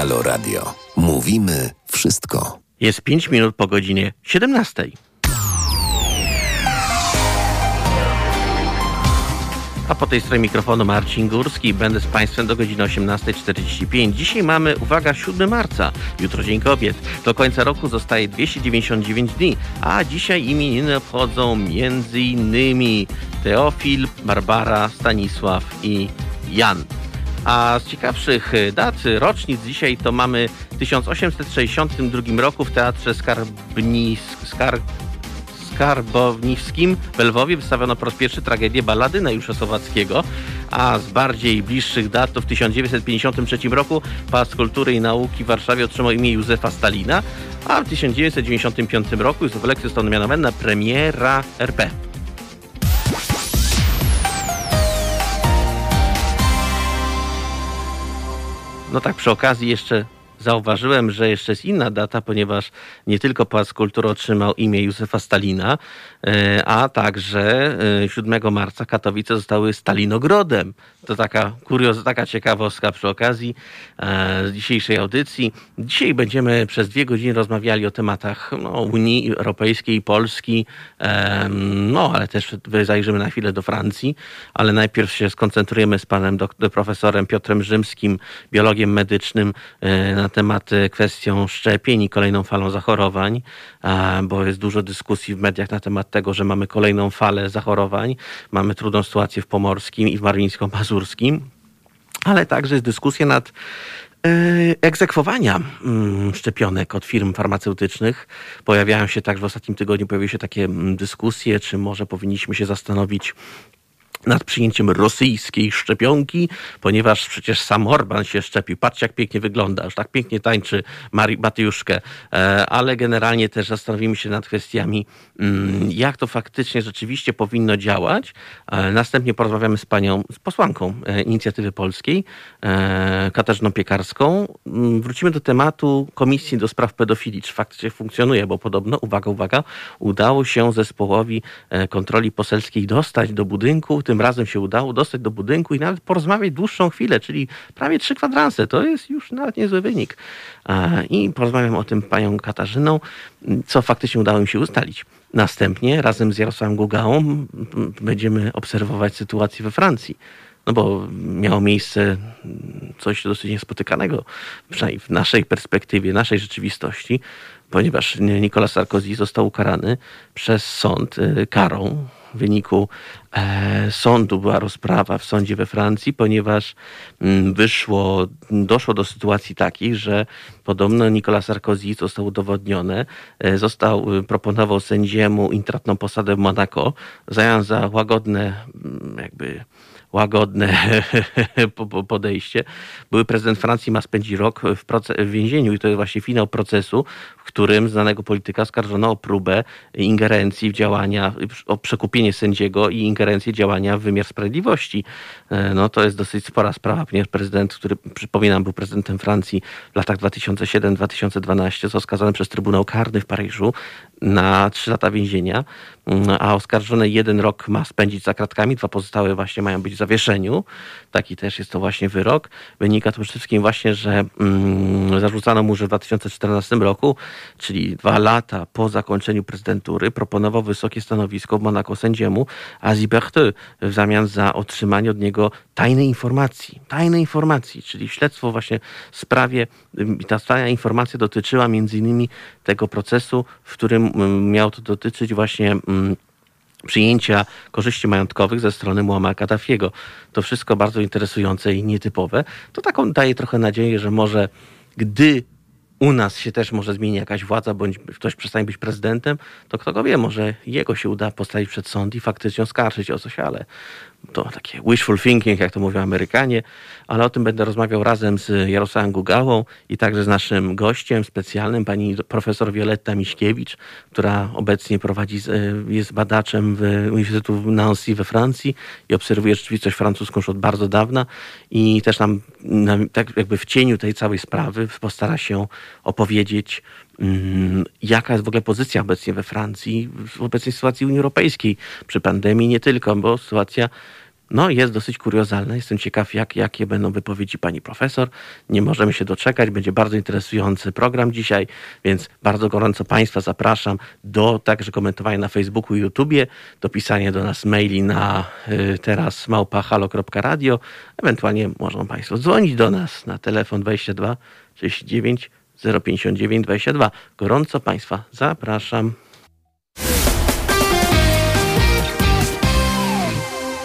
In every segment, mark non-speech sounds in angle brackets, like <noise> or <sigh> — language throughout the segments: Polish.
Halo Radio. Mówimy wszystko. Jest 5 minut po godzinie 17. A po tej stronie mikrofonu Marcin Górski. Będę z Państwem do godziny 18.45. Dzisiaj mamy, uwaga, 7 marca. Jutro Dzień Kobiet. Do końca roku zostaje 299 dni. A dzisiaj imieniny obchodzą m.in. Teofil, Barbara, Stanisław i Jan. A z ciekawszych dat, rocznic dzisiaj to mamy w 1862 roku w Teatrze Skarbnis, Skar, w Lwowie wystawiono po raz pierwszy tragedię Balladyna Jusza Słowackiego, a z bardziej bliższych dat to w 1953 roku Pałac Kultury i Nauki w Warszawie otrzymał imię Józefa Stalina, a w 1995 roku Józef Lek został mianowany na premiera RP. No tak przy okazji jeszcze zauważyłem, że jeszcze jest inna data, ponieważ nie tylko Pałac Kultury otrzymał imię Józefa Stalina, a także 7 e, marca Katowice zostały Stalinogrodem. To taka kurioz, taka ciekawostka przy okazji e, dzisiejszej audycji. Dzisiaj będziemy przez dwie godziny rozmawiali o tematach no, Unii Europejskiej Polski, no ale też zajrzymy na chwilę do Francji, ale najpierw się skoncentrujemy z panem doktor, profesorem Piotrem Rzymskim, biologiem medycznym na temat e, kwestią szczepień i kolejną falą zachorowań, bo jest dużo dyskusji w mediach na temat tego, że mamy kolejną falę zachorowań. Mamy trudną sytuację w Pomorskim i w Marwińsko-Mazurskim, ale także jest dyskusja nad e, egzekwowania mm, szczepionek od firm farmaceutycznych. Pojawiają się także w ostatnim tygodniu pojawiły się takie mm, dyskusje, czy może powinniśmy się zastanowić nad przyjęciem rosyjskiej szczepionki, ponieważ przecież sam Orban się szczepił. Patrzcie, jak pięknie wygląda, już tak pięknie tańczy Mari Matyjuszkę. E, ale generalnie też zastanowimy się nad kwestiami, mm, jak to faktycznie rzeczywiście powinno działać. E, następnie porozmawiamy z panią, z posłanką e, Inicjatywy Polskiej, Katarzyną Piekarską. Mm, wrócimy do tematu Komisji do Spraw Pedofilii, czy faktycznie funkcjonuje, bo podobno, uwaga, uwaga, udało się zespołowi kontroli poselskiej dostać do budynku, tym razem się udało dostać do budynku i nawet porozmawiać dłuższą chwilę, czyli prawie trzy kwadranse. To jest już nawet niezły wynik. I porozmawiam o tym panią Katarzyną, co faktycznie udało mi się ustalić. Następnie razem z Jarosławem Gugałą będziemy obserwować sytuację we Francji. No bo miało miejsce coś dosyć niespotykanego, przynajmniej w naszej perspektywie, naszej rzeczywistości, ponieważ Nicolas Sarkozy został ukarany przez sąd y, karą w wyniku e, sądu. Była rozprawa w sądzie we Francji, ponieważ mm, wyszło, doszło do sytuacji takiej, że podobno Nicolas Sarkozy został udowodnione, został, e, proponował sędziemu intratną posadę w Monaco, zajął za łagodne mm, jakby łagodne <laughs> podejście. Były prezydent Francji ma spędzić rok w, w, więzieniu i to jest właśnie finał procesu, w którym znanego polityka oskarżono o próbę ingerencji w działania, o przekupienie sędziego i ingerencję działania w wymiar sprawiedliwości. E, no to jest dosyć spora sprawa, ponieważ prezydent, który przypominam był prezydentem Francji w latach 2007-2012, został skazany przez Trybunał Karny w Paryżu na trzy lata więzienia, mm, a oskarżony jeden rok ma spędzić za kratkami, dwa pozostałe właśnie mają być w zawieszeniu. Taki też jest to właśnie wyrok. Wynika to przede wszystkim właśnie, że mm, zarzucano mu, że w 2014 roku, czyli dwa lata po zakończeniu prezydentury, proponował wysokie stanowisko w Monaco sędziemu Azi Berthe w zamian za otrzymanie od niego tajnej informacji. Tajnej informacji, czyli śledztwo właśnie w sprawie, ta tajna informacja dotyczyła między innymi tego procesu, w którym miał to dotyczyć właśnie przyjęcia korzyści majątkowych ze strony Muammar Kaddafiego. To wszystko bardzo interesujące i nietypowe. To taką daje trochę nadzieję, że może gdy u nas się też może zmieni jakaś władza, bądź ktoś przestanie być prezydentem, to kto go wie, może jego się uda postawić przed sąd i faktycznie oskarżyć o coś, ale to takie wishful thinking, jak to mówią Amerykanie, ale o tym będę rozmawiał razem z Jarosławem Gugałą i także z naszym gościem specjalnym, pani profesor Violetta Miśkiewicz, która obecnie prowadzi, e, jest badaczem w Uniwersytetu w Nancy we Francji i obserwuje rzeczywistość francuską już od bardzo dawna i też nam, nam tak jakby w cieniu tej całej sprawy postara się opowiedzieć jaka jest w ogóle pozycja obecnie we Francji w obecnej sytuacji Unii Europejskiej przy pandemii, nie tylko, bo sytuacja no, jest dosyć kuriozalne. Jestem ciekaw, jak, jakie będą wypowiedzi pani profesor. Nie możemy się doczekać. Będzie bardzo interesujący program dzisiaj, więc bardzo gorąco Państwa zapraszam do także komentowania na Facebooku i YouTubie, do pisania do nas maili na y, teraz małpahalo.radio. Ewentualnie mogą Państwo dzwonić do nas na telefon 22 39 059 22. Gorąco Państwa zapraszam.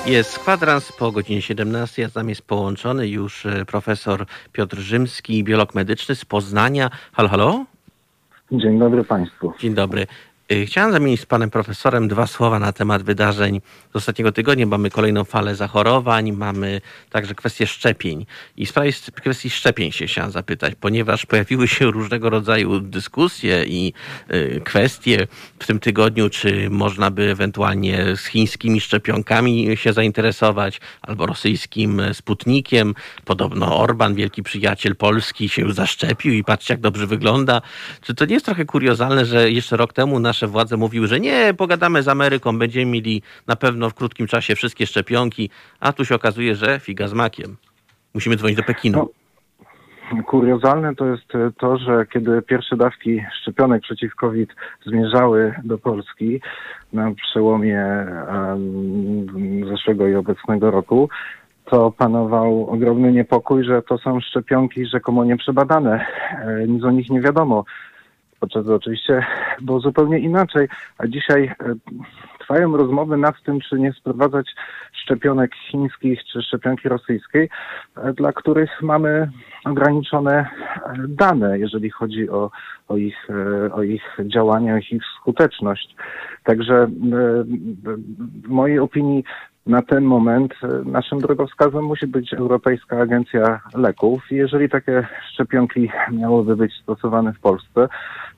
Jest kwadrans po godzinie 17, a nami jest połączony już e, profesor Piotr Rzymski, biolog medyczny z Poznania. Halo, halo? Dzień dobry Państwu. Dzień dobry. Y, chciałem zamienić z panem profesorem dwa słowa na temat wydarzeń z ostatniego tygodnia. Mamy kolejną falę zachorowań, mamy także kwestię szczepień. I w sprawie kwestii szczepień się chciałem zapytać, ponieważ pojawiły się różnego rodzaju dyskusje i y, kwestie w tym tygodniu, czy można by ewentualnie z chińskimi szczepionkami się zainteresować, albo rosyjskim Sputnikiem. Podobno Orban, wielki przyjaciel Polski, się zaszczepił i patrzcie, jak dobrze wygląda. Czy to nie jest trochę kuriozalne, że jeszcze rok temu nasz nasze władze mówiły, że nie, pogadamy z Ameryką, będziemy mieli na pewno w krótkim czasie wszystkie szczepionki, a tu się okazuje, że figa z makiem. Musimy dzwonić do Pekinu. No, kuriozalne to jest to, że kiedy pierwsze dawki szczepionek przeciw COVID zmierzały do Polski na przełomie zeszłego i obecnego roku, to panował ogromny niepokój, że to są szczepionki rzekomo nieprzebadane. E, nic o nich nie wiadomo podczas oczywiście było zupełnie inaczej. A dzisiaj e, trwają rozmowy nad tym, czy nie sprowadzać szczepionek chińskich czy szczepionki rosyjskiej, e, dla których mamy ograniczone e, dane, jeżeli chodzi o, o, ich, o ich działanie, o ich skuteczność. Także w mojej opinii na ten moment e, naszym drogowskazem musi być Europejska Agencja Leków. Jeżeli takie szczepionki miałyby być stosowane w Polsce,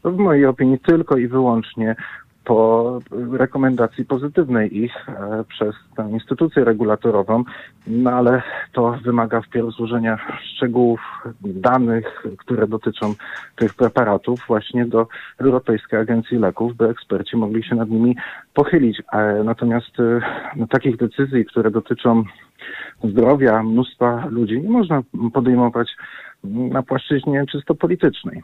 to w mojej opinii tylko i wyłącznie po rekomendacji pozytywnej ich e, przez tę instytucję regulatorową, no ale to wymaga wpierw złożenia szczegółów, danych, które dotyczą tych preparatów właśnie do Europejskiej Agencji Leków, by eksperci mogli się nad nimi pochylić. Natomiast e, no, takich decyzji, które dotyczą zdrowia mnóstwa ludzi, nie można podejmować na płaszczyźnie czysto politycznej.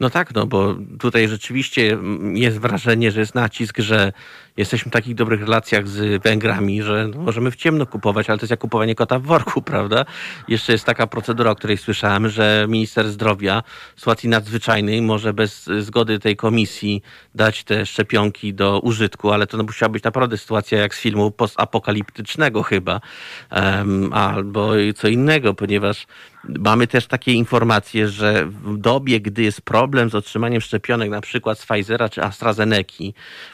No tak, no bo tutaj rzeczywiście jest wrażenie, że jest nacisk, że jesteśmy w takich dobrych relacjach z Węgrami, że możemy w ciemno kupować, ale to jest jak kupowanie kota w worku, <laughs> prawda? Jeszcze jest taka procedura, o której słyszałem, że minister zdrowia w sytuacji nadzwyczajnej może bez zgody tej komisji dać te szczepionki do użytku, ale to no, musiała być naprawdę sytuacja jak z filmu postapokaliptycznego chyba, um, albo co innego, ponieważ mamy też takie informacje, że w dobie, gdy jest problem z otrzymaniem szczepionek na przykład z Pfizera czy AstraZeneca,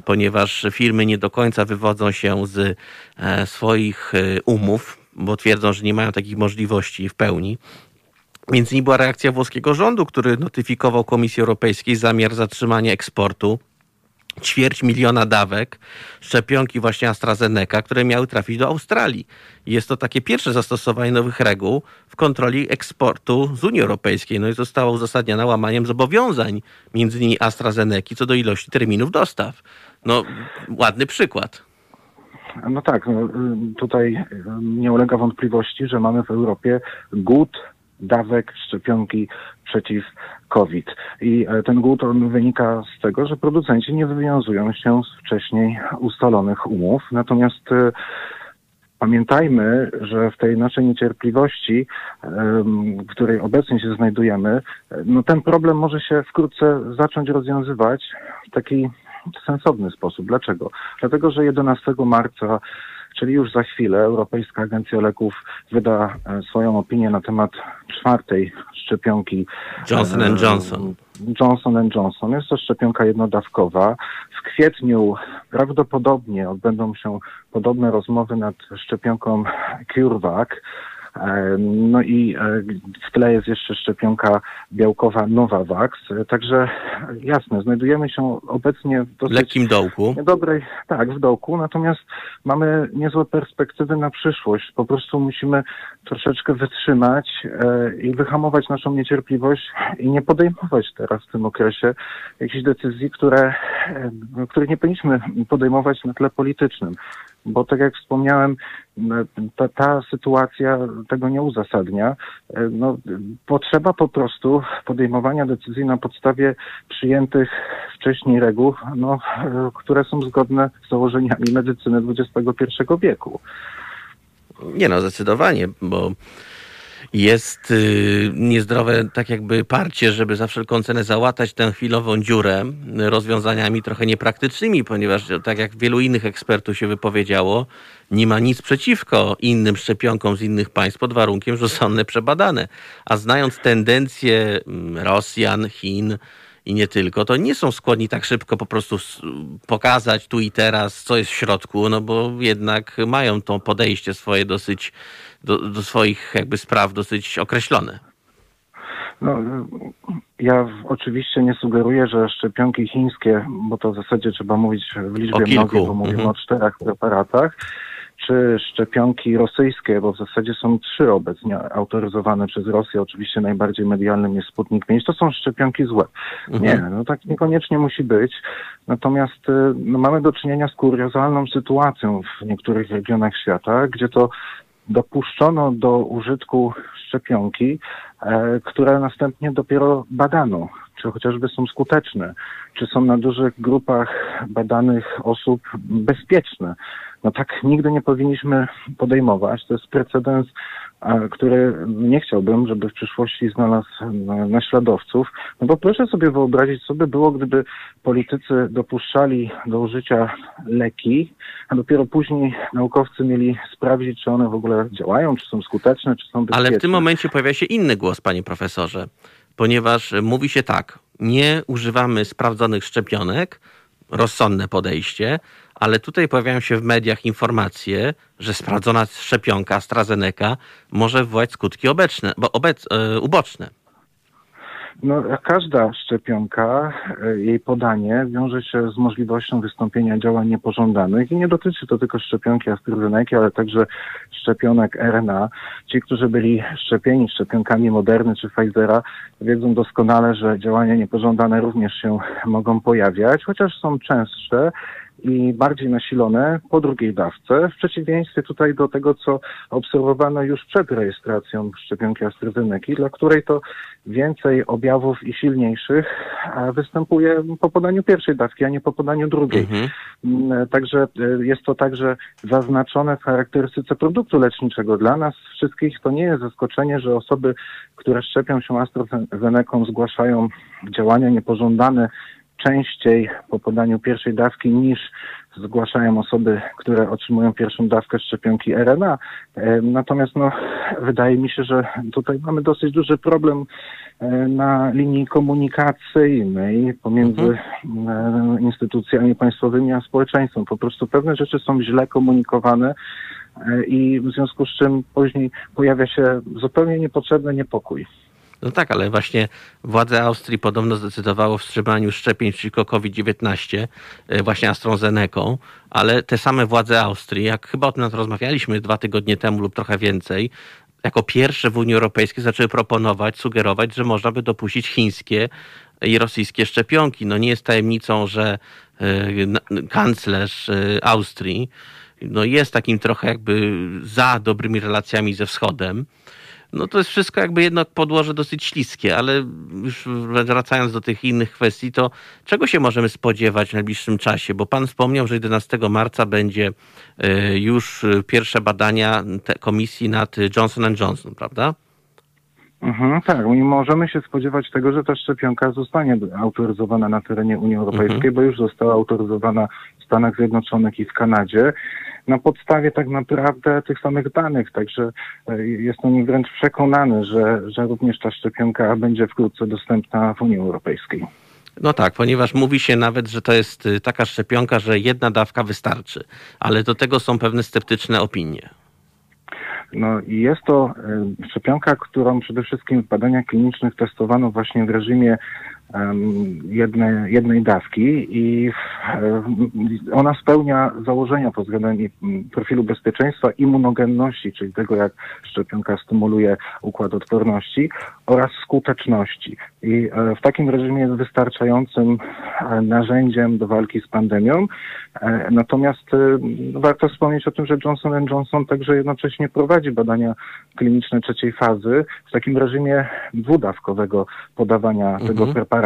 ponieważ firmy nie do końca wywodzą się z e, swoich e, umów, bo twierdzą, że nie mają takich możliwości w pełni. Między innymi była reakcja włoskiego rządu, który notyfikował Komisji Europejskiej zamiar zatrzymania eksportu ćwierć miliona dawek szczepionki właśnie AstraZeneca, które miały trafić do Australii. Jest to takie pierwsze zastosowanie nowych reguł w kontroli eksportu z Unii Europejskiej. No i zostało uzasadnione łamaniem zobowiązań między innymi AstraZeneca co do ilości terminów dostaw. No, ładny przykład. No tak, no, tutaj nie ulega wątpliwości, że mamy w Europie głód dawek szczepionki przeciw COVID. I e, ten głód on wynika z tego, że producenci nie wywiązują się z wcześniej ustalonych umów. Natomiast e, Pamiętajmy, że w tej naszej niecierpliwości, w której obecnie się znajdujemy, no ten problem może się wkrótce zacząć rozwiązywać w taki sensowny sposób. Dlaczego? Dlatego, że 11 marca czyli już za chwilę Europejska Agencja Leków wyda e, swoją opinię na temat czwartej szczepionki Johnson Johnson. Johnson Johnson. Jest to szczepionka jednodawkowa. W kwietniu prawdopodobnie odbędą się podobne rozmowy nad szczepionką CureVac. E, no i e, w tle jest jeszcze szczepionka białkowa Novavax. Także jasne, znajdujemy się obecnie w dosyć lekkim dołku. Dobrej, tak, w dołku, natomiast mamy niezłe perspektywy na przyszłość. Po prostu musimy troszeczkę wytrzymać e, i wyhamować naszą niecierpliwość i nie podejmować teraz w tym okresie jakichś decyzji, które, których nie powinniśmy podejmować na tle politycznym. Bo tak jak wspomniałem, ta, ta sytuacja tego nie uzasadnia. No, potrzeba po prostu podejmowania decyzji na podstawie przyjętych wcześniej reguł, no, które są zgodne z założeniami medycyny XXI wieku. Nie no, zdecydowanie, bo jest y, niezdrowe tak jakby parcie, żeby za wszelką cenę załatać tę chwilową dziurę rozwiązaniami trochę niepraktycznymi, ponieważ tak jak wielu innych ekspertów się wypowiedziało, nie ma nic przeciwko innym szczepionkom z innych państw pod warunkiem, że są one przebadane. A znając tendencje mm, Rosjan, Chin, i nie tylko, to nie są skłonni tak szybko po prostu pokazać tu i teraz, co jest w środku, no bo jednak mają to podejście swoje dosyć, do, do swoich jakby spraw dosyć określone. No, ja oczywiście nie sugeruję, że szczepionki chińskie, bo to w zasadzie trzeba mówić w liczbie mnogiej, bo mówimy mhm. o czterech preparatach, czy szczepionki rosyjskie, bo w zasadzie są trzy obecnie autoryzowane przez Rosję. Oczywiście najbardziej medialnym jest Sputnik 5. To są szczepionki złe. Mhm. Nie, no tak niekoniecznie musi być. Natomiast y, no, mamy do czynienia z kuriozalną sytuacją w niektórych regionach świata, gdzie to dopuszczono do użytku szczepionki, e, które następnie dopiero badano, czy chociażby są skuteczne, czy są na dużych grupach badanych osób bezpieczne. No tak nigdy nie powinniśmy podejmować. To jest precedens, który nie chciałbym, żeby w przyszłości znalazł naśladowców. No bo proszę sobie wyobrazić, co by było, gdyby politycy dopuszczali do użycia leki, a dopiero później naukowcy mieli sprawdzić, czy one w ogóle działają, czy są skuteczne, czy są bezpieczne. Ale w tym momencie pojawia się inny głos, panie profesorze, ponieważ mówi się tak, nie używamy sprawdzonych szczepionek, rozsądne podejście, ale tutaj pojawiają się w mediach informacje, że sprawdzona szczepionka AstraZeneca może wywołać skutki obecne, bo obec, e, uboczne. No, każda szczepionka, e, jej podanie wiąże się z możliwością wystąpienia działań niepożądanych i nie dotyczy to tylko szczepionki AstraZeneca, ale także szczepionek RNA. Ci, którzy byli szczepieni szczepionkami Moderny czy Pfizera, wiedzą doskonale, że działania niepożądane również się mogą pojawiać, chociaż są częstsze i bardziej nasilone po drugiej dawce, w przeciwieństwie tutaj do tego, co obserwowano już przed rejestracją szczepionki AstraZeneca, dla której to więcej objawów i silniejszych występuje po podaniu pierwszej dawki, a nie po podaniu drugiej. Mhm. Mm, także e, jest to także zaznaczone w charakterystyce produktu leczniczego. Dla nas wszystkich to nie jest zaskoczenie, że osoby, które szczepią się AstraZeneca zgłaszają działania niepożądane częściej po podaniu pierwszej dawki niż zgłaszają osoby, które otrzymują pierwszą dawkę szczepionki RNA. E, natomiast no, wydaje mi się, że tutaj mamy dosyć duży problem e, na linii komunikacyjnej pomiędzy mhm. E, instytucjami państwowymi a społeczeństwem. Po prostu pewne rzeczy są źle komunikowane i w związku z czym później pojawia się zupełnie niepotrzebny niepokój. No tak, ale właśnie władze Austrii podobno zdecydowało o wstrzymaniu szczepień przeciwko COVID-19 e, właśnie AstraZeneca, ale te same władze Austrii, jak chyba o tym rozmawialiśmy dwa tygodnie temu lub trochę więcej, jako pierwsze w Unii Europejskiej zaczęły proponować, sugerować, że można by dopuścić chińskie i rosyjskie szczepionki. No nie jest tajemnicą, że e, kanclerz e, Austrii no jest takim trochę jakby za dobrymi relacjami ze Wschodem no to jest wszystko jakby jednak podłoże dosyć śliskie, ale już wracając do tych innych kwestii, to czego się możemy spodziewać w najbliższym czasie? Bo pan wspomniał, że 11 marca będzie e, już pierwsze badania komisji nad Johnson Johnson, prawda? Mhm, tak, i możemy się spodziewać tego, że ta szczepionka zostanie autoryzowana na terenie Unii Europejskiej, mhm. bo już została autoryzowana w Stanach Zjednoczonych i w Kanadzie na podstawie tak naprawdę tych samych danych. Także e, jestem wręcz przekonany, że, że również ta szczepionka będzie wkrótce dostępna w Unii Europejskiej. No tak, ponieważ mówi się nawet, że to jest y, taka szczepionka, że jedna dawka wystarczy, ale do tego są pewne sceptyczne opinie. No i jest to y, szczepionka, którą przede wszystkim w badaniach klinicznych testowano właśnie w reżimie jednej, jednej dawki i ona spełnia założenia pod względem profilu bezpieczeństwa, immunogenności, czyli tego, jak szczepionka stymuluje układ odporności oraz skuteczności. I e, w takim reżimie jest wystarczającym e, narzędziem do walki z pandemią. E, natomiast warto wspomnieć o tym, że Johnson Johnson także jednocześnie prowadzi badania kliniczne trzeciej fazy w takim reżimie dwudawkowego podawania mhm. tego preparatu.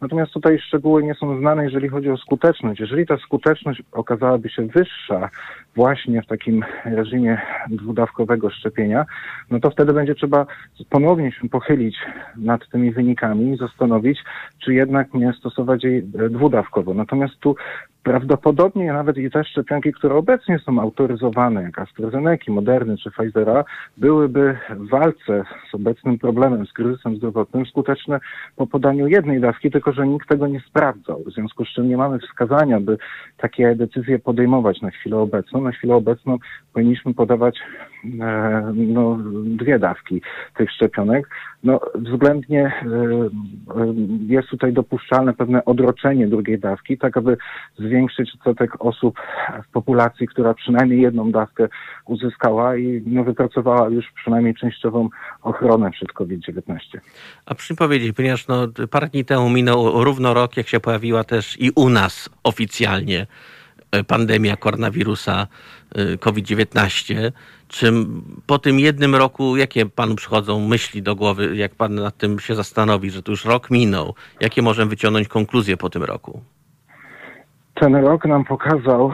Natomiast tutaj szczegóły nie są znane, jeżeli chodzi o skuteczność. Jeżeli ta skuteczność okazałaby się wyższa właśnie w takim reżimie dwudawkowego szczepienia, no to wtedy będzie trzeba ponownie się pochylić nad tymi wynikami i zastanowić, czy jednak nie stosować jej dwudawkowo. Natomiast tu Prawdopodobnie nawet i te szczepionki, które obecnie są autoryzowane, jak AstraZeneca, Moderny czy Pfizera, byłyby w walce z obecnym problemem, z kryzysem zdrowotnym skuteczne po podaniu jednej dawki, tylko że nikt tego nie sprawdzał. W związku z czym nie mamy wskazania, by takie decyzje podejmować na chwilę obecną. Na chwilę obecną powinniśmy podawać no, dwie dawki tych szczepionek. No, względnie e, e, jest tutaj dopuszczalne pewne odroczenie drugiej dawki, tak aby zwiększyć odsetek osób w populacji, która przynajmniej jedną dawkę uzyskała i no, wypracowała już przynajmniej częściową ochronę przed COVID-19. A przy powiedzieć, ponieważ no, parę dni temu minął równo rok, jak się pojawiła też i u nas oficjalnie e, pandemia koronawirusa e, COVID-19. Czy po tym jednym roku, jakie panu przychodzą myśli do głowy, jak pan nad tym się zastanowi, że to już rok minął? Jakie możemy wyciągnąć konkluzje po tym roku? Ten rok nam pokazał,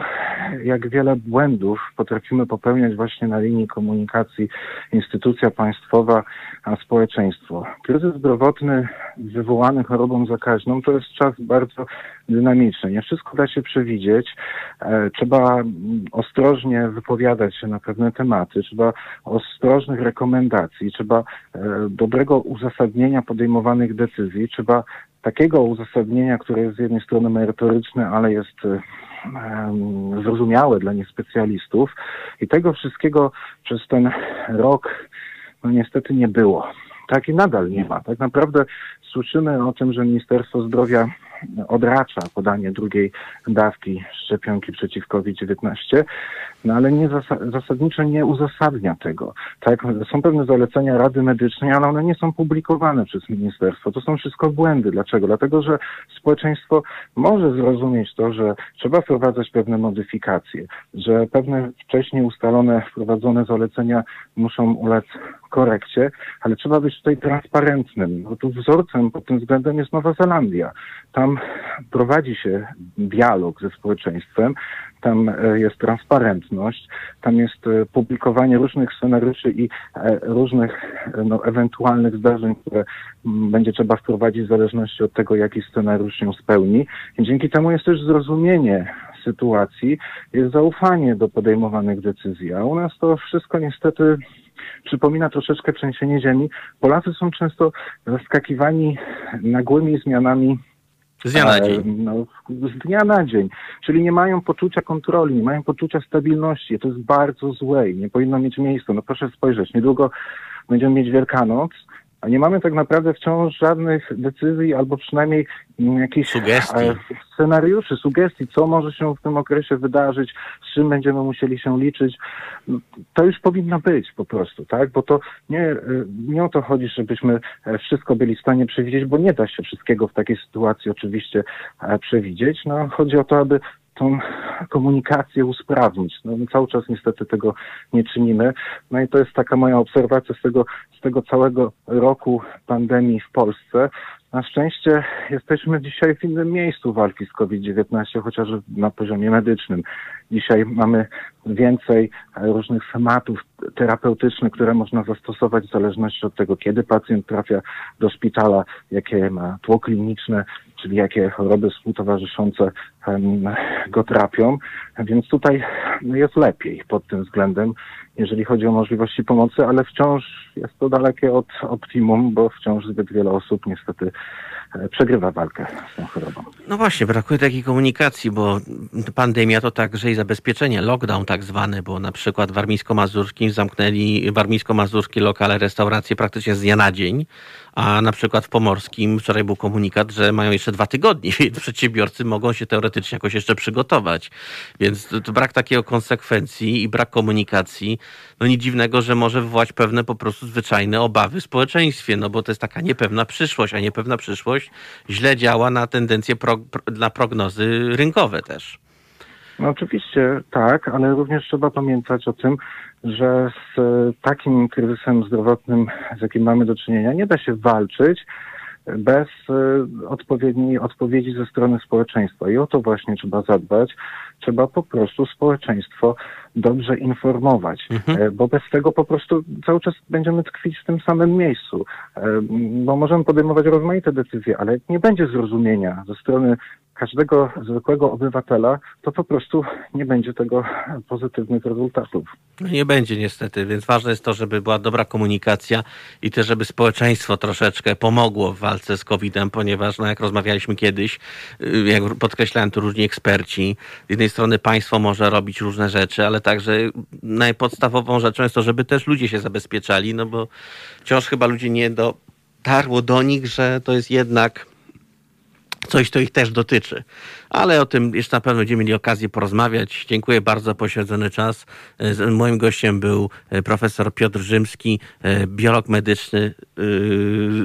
jak wiele błędów potrafimy popełniać właśnie na linii komunikacji instytucja państwowa a społeczeństwo. Kryzys zdrowotny wywołany chorobą zakaźną to jest czas bardzo dynamiczny. Nie wszystko da się przewidzieć. E, trzeba ostrożnie wypowiadać się na pewne tematy, trzeba ostrożnych rekomendacji, trzeba e, dobrego uzasadnienia podejmowanych decyzji, trzeba takiego uzasadnienia, które jest z jednej strony merytoryczne, ale jest zrozumiałe dla niespecjalistów i tego wszystkiego przez ten rok no niestety nie było. Tak i nadal nie ma. Tak naprawdę słyszymy o tym, że Ministerstwo Zdrowia odracza podanie drugiej dawki szczepionki przeciw COVID-19, no ale nie zasadniczo nie uzasadnia tego. Tak, są pewne zalecenia Rady Medycznej, ale one nie są publikowane przez ministerstwo. To są wszystko błędy. Dlaczego? Dlatego, że społeczeństwo może zrozumieć to, że trzeba wprowadzać pewne modyfikacje, że pewne wcześniej ustalone, wprowadzone zalecenia muszą ulec korekcie, ale trzeba być tutaj transparentnym. No tu wzorcem pod tym względem jest Nowa Zelandia. Tam prowadzi się dialog ze społeczeństwem, tam e, jest transparentność, tam jest e, publikowanie różnych scenariuszy i e, różnych no, ewentualnych zdarzeń, które będzie trzeba wprowadzić w zależności od tego, jaki scenariusz się spełni. I dzięki temu jest też zrozumienie sytuacji, jest zaufanie do podejmowanych decyzji. A u nas to wszystko niestety przypomina troszeczkę trzęsienie ziemi. Polacy są często zaskakiwani nagłymi zmianami z dnia na dzień. No, z dnia na dzień. Czyli nie mają poczucia kontroli, nie mają poczucia stabilności. To jest bardzo złe i nie powinno mieć miejsca. No proszę spojrzeć, niedługo będziemy mieć Wielkanoc, nie mamy tak naprawdę wciąż żadnych decyzji albo przynajmniej jakichś sugestii. E, scenariuszy, sugestii, co może się w tym okresie wydarzyć, z czym będziemy musieli się liczyć. No, to już powinno być po prostu, tak? Bo to nie, e, nie o to chodzi, żebyśmy e, wszystko byli w stanie przewidzieć, bo nie da się wszystkiego w takiej sytuacji oczywiście przewidzieć. No, chodzi o to, aby tą komunikację usprawnić. No, my cały czas niestety tego nie czynimy. No i to jest taka moja obserwacja z tego, z tego całego roku pandemii w Polsce. Na szczęście jesteśmy dzisiaj w innym miejscu walki z COVID-19, chociaż na poziomie medycznym. Dzisiaj mamy więcej różnych schematów terapeutycznych, które można zastosować w zależności od tego, kiedy pacjent trafia do szpitala, jakie ma tło kliniczne, czyli jakie choroby współtowarzyszące go trapią. Więc tutaj jest lepiej pod tym względem, jeżeli chodzi o możliwości pomocy, ale wciąż jest to dalekie od optimum, bo wciąż zbyt wiele osób niestety przegrywa walkę z tą chorobą. No właśnie, brakuje takiej komunikacji, bo pandemia to także i zabezpieczenie, lockdown tak zwany, bo na przykład Warmińsko-Mazurskim zamknęli warmińsko-mazurskie lokale, restauracje praktycznie z dnia na dzień, a na przykład w Pomorskim wczoraj był komunikat, że mają jeszcze dwa tygodnie, <laughs> więc przedsiębiorcy mogą się teoretycznie jakoś jeszcze przygotować. Więc to, to brak takiego konsekwencji i brak komunikacji, no nic dziwnego, że może wywołać pewne po prostu zwyczajne obawy w społeczeństwie, no bo to jest taka niepewna przyszłość, a niepewna przyszłość źle działa na tendencje pro, na prognozy rynkowe też. No oczywiście tak, ale również trzeba pamiętać o tym, że z takim kryzysem zdrowotnym, z jakim mamy do czynienia, nie da się walczyć bez e, odpowiedniej odpowiedzi ze strony społeczeństwa. I o to właśnie trzeba zadbać. Trzeba po prostu społeczeństwo dobrze informować, mhm. E, bo bez tego po prostu cały czas będziemy tkwić w tym samym miejscu. E, bo możemy podejmować rozmaite decyzje, ale nie będzie zrozumienia ze strony każdego zwykłego obywatela, to po prostu nie będzie tego pozytywnych rezultatów. No nie będzie niestety, więc ważne jest to, żeby była dobra komunikacja i też, żeby społeczeństwo troszeczkę pomogło w walce z COVID-em, ponieważ, no jak rozmawialiśmy kiedyś, y, jak podkreślałem tu różni eksperci, z jednej strony państwo może robić różne rzeczy, ale także najpodstawową rzeczą jest to, żeby też ludzie się zabezpieczali, no bo wciąż chyba ludzie nie dotarło do nich, że to jest jednak coś, to ich też dotyczy. Ale o tym jeszcze na pewno będziemy mieli okazję porozmawiać. Dziękuję bardzo za poświęcony czas. Moim gościem był e, profesor Piotr Rzymski, e, biolog medyczny e,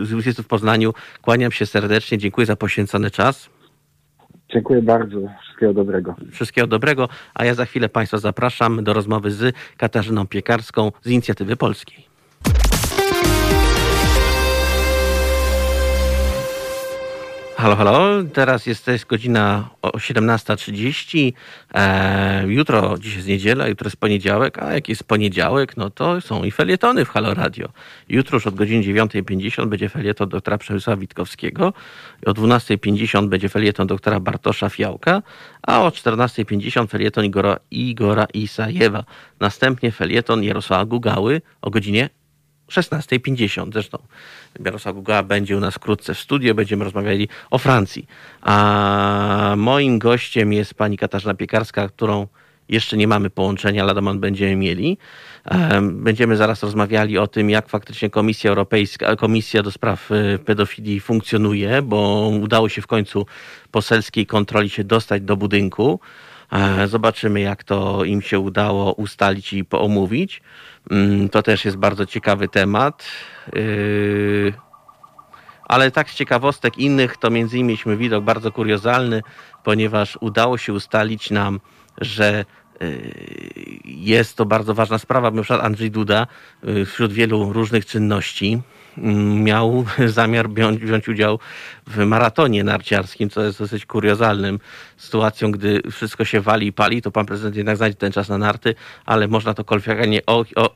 z Uniwersytetu w Poznaniu. Kłaniam się serdecznie. Dziękuję za poświęcony czas. Dziękuję bardzo. Wszystkiego dobrego. Wszystkiego dobrego. A ja za chwilę Państwa zapraszam do rozmowy z Katarzyną Piekarską z Inicjatywy Polskiej. Halo, halo. Teraz jest, jest godzina 17.30. E, jutro, dziś jest niedziela, jutro jest poniedziałek, a jak jest poniedziałek, no to są i felietony w Halo Radio. Jutro już od godziny 9.50 będzie felieton doktora Przemysława Witkowskiego. O 12.50 będzie felieton doktora Bartosza Fiałka, a o 14.50 felieton Igora, Igora Isajewa. Następnie felieton Jarosława Gugały o godzinie 16.50 zresztą. Jarosław Guga będzie u nas wkrótce w studio, będziemy rozmawiali o Francji. A moim gościem jest pani Katarzyna Piekarska, którą jeszcze nie mamy połączenia, Ladaman będziemy mieli. Będziemy zaraz rozmawiali o tym, jak faktycznie Komisja Europejska, Komisja do Spraw y, Pedofilii funkcjonuje, bo udało się w końcu poselskiej kontroli się dostać do budynku. Zobaczymy, jak to im się udało ustalić i omówić. Mm, to też jest bardzo ciekawy temat. Yy, ale tak z ciekawostek innych, to między innymi mieliśmy widok bardzo kuriozalny, ponieważ udało się ustalić nam, że yy, jest to bardzo ważna sprawa. Na przykład Andrzej Duda yy, wśród wielu różnych czynności miał <laughs> zamiar wziąć, udział w maratonie narciarskim, co jest dosyć kuriozalnym sytuacją, gdy wszystko się wali i pali, to pan prezydent jednak znajdzie ten czas na narty, ale można to kolokwialnie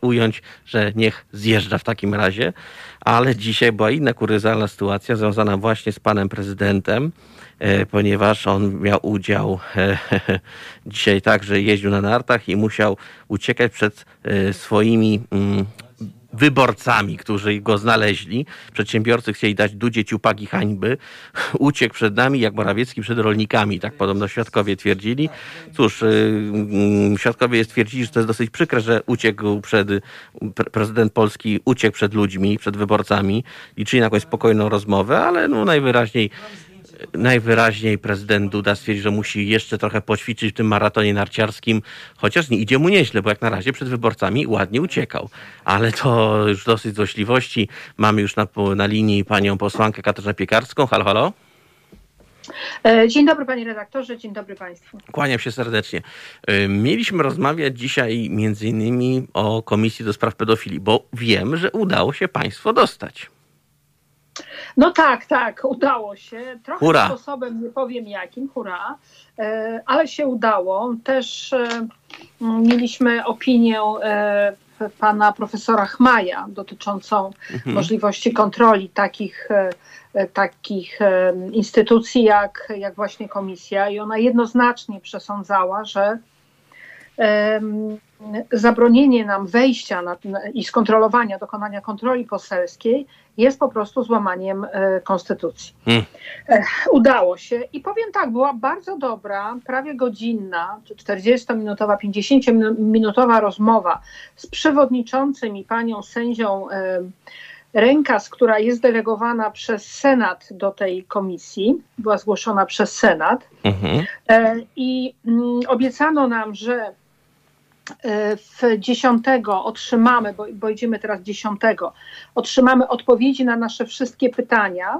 ująć, że niech zjeżdża w takim razie. Ale dzisiaj była inna kuriozalna sytuacja związana właśnie z panem prezydentem, e, ponieważ on miał udział e, <laughs> dzisiaj także jeździł na nartach i musiał uciekać przed e, swoimi mm, wyborcami, którzy go znaleźli. Przedsiębiorcy chcieli dać Dudzie ciupagi hańby. <laughs> Uciekł przed nami jak Morawiecki przed rolnikami, tak podobno świadkowie twierdzili. Cóż, yy, świadkowie stwierdzili, że to jest dosyć przykre, że uciekł przed, prezydent Polski uciekł przed ludźmi, przed wyborcami. Liczyli na jakąś spokojną rozmowę, ale no najwyraźniej najwyraźniej prezydent Duda stwierdził, że musi jeszcze trochę poćwiczyć w tym maratonie narciarskim, chociaż nie idzie mu nieźle, bo jak na razie przed wyborcami ładnie uciekał. Ale to już dosyć złośliwości. Mamy już na, na linii panią posłankę Katarzynę Piekarską. Halo, halo. E, dzień dobry panie redaktorze, dzień dobry państwu. Kłaniam się serdecznie. E, mieliśmy rozmawiać dzisiaj między innymi o Komisji do Spraw Pedofilii, bo wiem, że udało się państwo dostać. No tak, tak, udało się. Trochę hura. sposobem, nie powiem jakim, hura, e, ale się udało. Też e, mieliśmy opinię e, pana profesora Chmaja dotyczącą mhm. możliwości kontroli takich, takich instytucji jak, jak właśnie komisja i ona jednoznacznie przesądzała, że zabronienie nam wejścia na, i skontrolowania, dokonania kontroli poselskiej jest po prostu złamaniem e, konstytucji. Hmm. E, udało się i powiem tak, była bardzo dobra, prawie godzinna, 40-minutowa, 50-minutowa rozmowa z przewodniczącym i panią sędzią e, Rękas, która jest delegowana przez Senat do tej komisji, była zgłoszona przez Senat mhm. i mm, obiecano nam, że E, w dziesiątego otrzymamy, bo, bo idziemy teraz dziesiątego, otrzymamy odpowiedzi na nasze wszystkie pytania,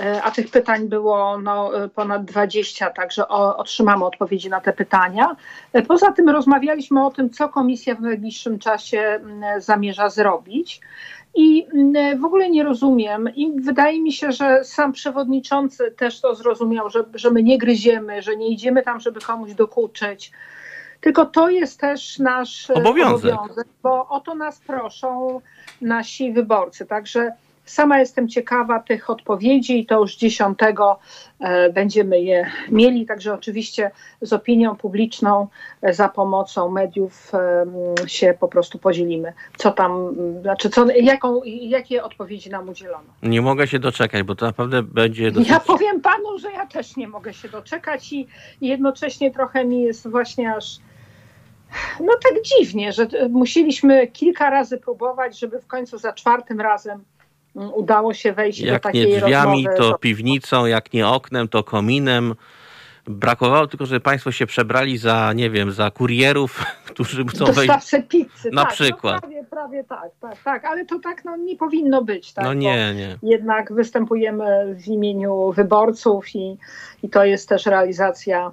e, a tych pytań było no, e, ponad 20, także o, otrzymamy odpowiedzi na te pytania. Poza tym rozmawialiśmy o tym, co komisja w najbliższym czasie zamierza zrobić. I w ogóle nie rozumiem, i wydaje mi się, że sam przewodniczący też to zrozumiał, że, że my nie gryziemy, że nie idziemy tam, żeby komuś dokuczyć, tylko to jest też nasz obowiązek, obowiązek bo o to nas proszą nasi wyborcy. Także Sama jestem ciekawa tych odpowiedzi i to już dziesiątego e, będziemy je mieli, także oczywiście z opinią publiczną e, za pomocą mediów e, się po prostu podzielimy. Co tam, znaczy co, jaką, jakie odpowiedzi nam udzielono. Nie mogę się doczekać, bo to naprawdę będzie dosyć... Ja powiem panu, że ja też nie mogę się doczekać i jednocześnie trochę mi jest właśnie aż no tak dziwnie, że musieliśmy kilka razy próbować, żeby w końcu za czwartym razem mm, udało się wejść jak do takiej nie drzwiami, rozmowy. to piwnicą, jak nie oknem, to kominem. Brakowało tylko, żeby państwo się przebrali za, nie wiem, za kurierów, <laughs> którzy chcą Dostawcę wejść. pizzy. Na tak, no przykład. No prawie, prawie tak, tak, tak, ale to tak no, nie powinno być. Tak, no nie, nie. Jednak występujemy w imieniu wyborców i, i to jest też realizacja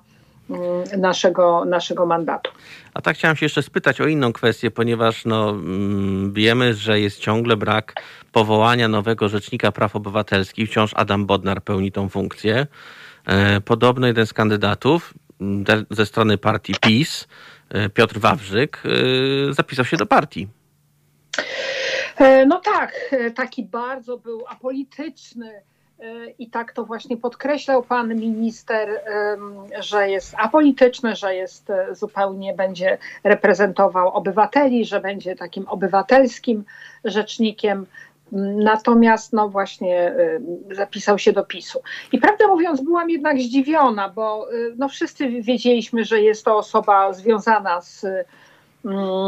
naszego, naszego mandatu. A tak chciałem się jeszcze spytać o inną kwestię, ponieważ no, mm, wiemy, że jest ciągle brak powołania nowego rzecznika praw obywatelskich. Wciąż Adam Bodnar pełni tą funkcję. E, podobno jeden z kandydatów mm, ze strony partii PiS, e, Piotr Wawrzyk, e, zapisał się do partii. No tak, taki bardzo był apolityczny i tak to właśnie podkreślał pan minister, że jest apolityczny, że jest e, zupełnie będzie reprezentował obywateli, że będzie takim obywatelskim rzecznikiem. Natomiast no właśnie zapisał się do PiSu. I prawdę mówiąc, byłam jednak zdziwiona, bo e, no wszyscy wiedzieliśmy, że jest to osoba związana z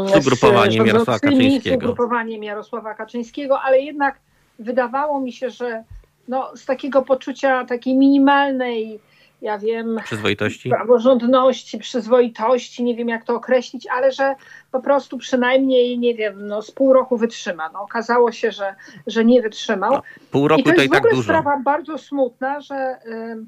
z ugrupowaniem Jarosława Kaczyńskiego. Z ugrupowaniem Jarosława Kaczyńskiego, ale jednak wydawało mi się, że no, z takiego poczucia takiej minimalnej, ja wiem, przyzwoitości, praworządności, przyzwoitości, nie wiem jak to określić, ale że po prostu przynajmniej, nie wiem, no, z pół roku wytrzyma. No, okazało się, że, że nie wytrzymał. No, pół roku I to, to jest i tak w ogóle dużo. sprawa bardzo smutna, że y,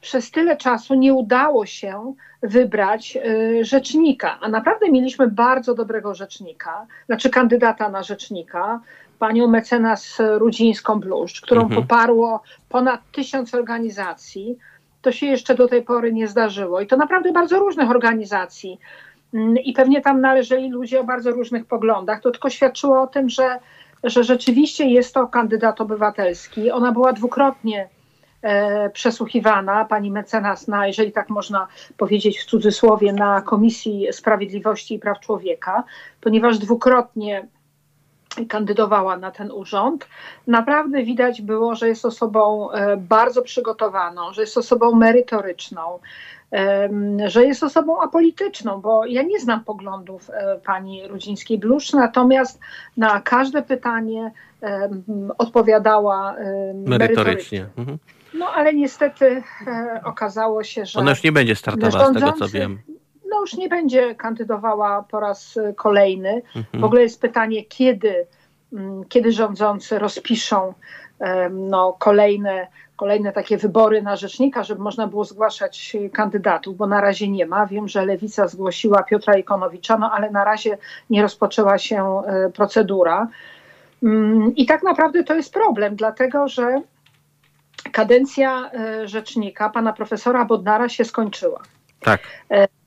przez tyle czasu nie udało się wybrać y, rzecznika, a naprawdę mieliśmy bardzo dobrego rzecznika, znaczy kandydata na rzecznika, panią mecenas Rudzińską-Bluszcz, którą mhm. poparło ponad tysiąc organizacji. To się jeszcze do tej pory nie zdarzyło. I to naprawdę bardzo różnych organizacji. Mm, I pewnie tam należeli ludzie o bardzo różnych poglądach. To tylko świadczyło o tym, że, że rzeczywiście jest to kandydat obywatelski. Ona była dwukrotnie e, przesłuchiwana, pani mecenas, na, jeżeli tak można powiedzieć w cudzysłowie, na Komisji Sprawiedliwości i Praw Człowieka, ponieważ dwukrotnie kandydowała na ten urząd, naprawdę widać było, że jest osobą e, bardzo przygotowaną, że jest osobą merytoryczną, że jest osobą apolityczną, bo ja nie znam poglądów e, pani Rudzińskiej-Bluszcz, natomiast na każde pytanie odpowiadała merytorycznie. merytorycznie. Mhm. No ale niestety e, okazało się, że. Ona już nie będzie startowała z tego co wiem no już nie będzie kandydowała po raz kolejny. Mhm. W ogóle jest pytanie, kiedy, mm, kiedy rządzący rozpiszą no, kolejne, kolejne takie wybory na rzecznika, żeby można było zgłaszać kandydatów, bo na razie nie ma. Wiem, że Lewica zgłosiła Piotra Ikonowicza, no ale na razie nie rozpoczęła się e, procedura. Mm, I tak naprawdę to jest problem, dlatego że kadencja e, rzecznika pana profesora Bodnara się skończyła. Tak.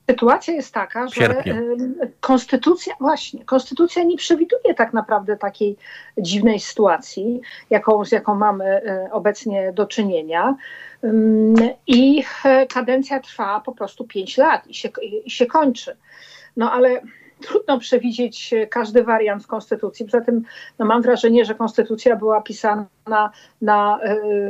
Sytuacja jest taka, że konstytucja, właśnie, konstytucja nie przewiduje tak naprawdę takiej dziwnej sytuacji, jaką, z jaką mamy e, obecnie do czynienia. I e, kadencja trwa po prostu 5 lat i się, i się kończy. No ale trudno przewidzieć każdy wariant w Konstytucji. Poza tym no mam wrażenie, że Konstytucja była pisana na, na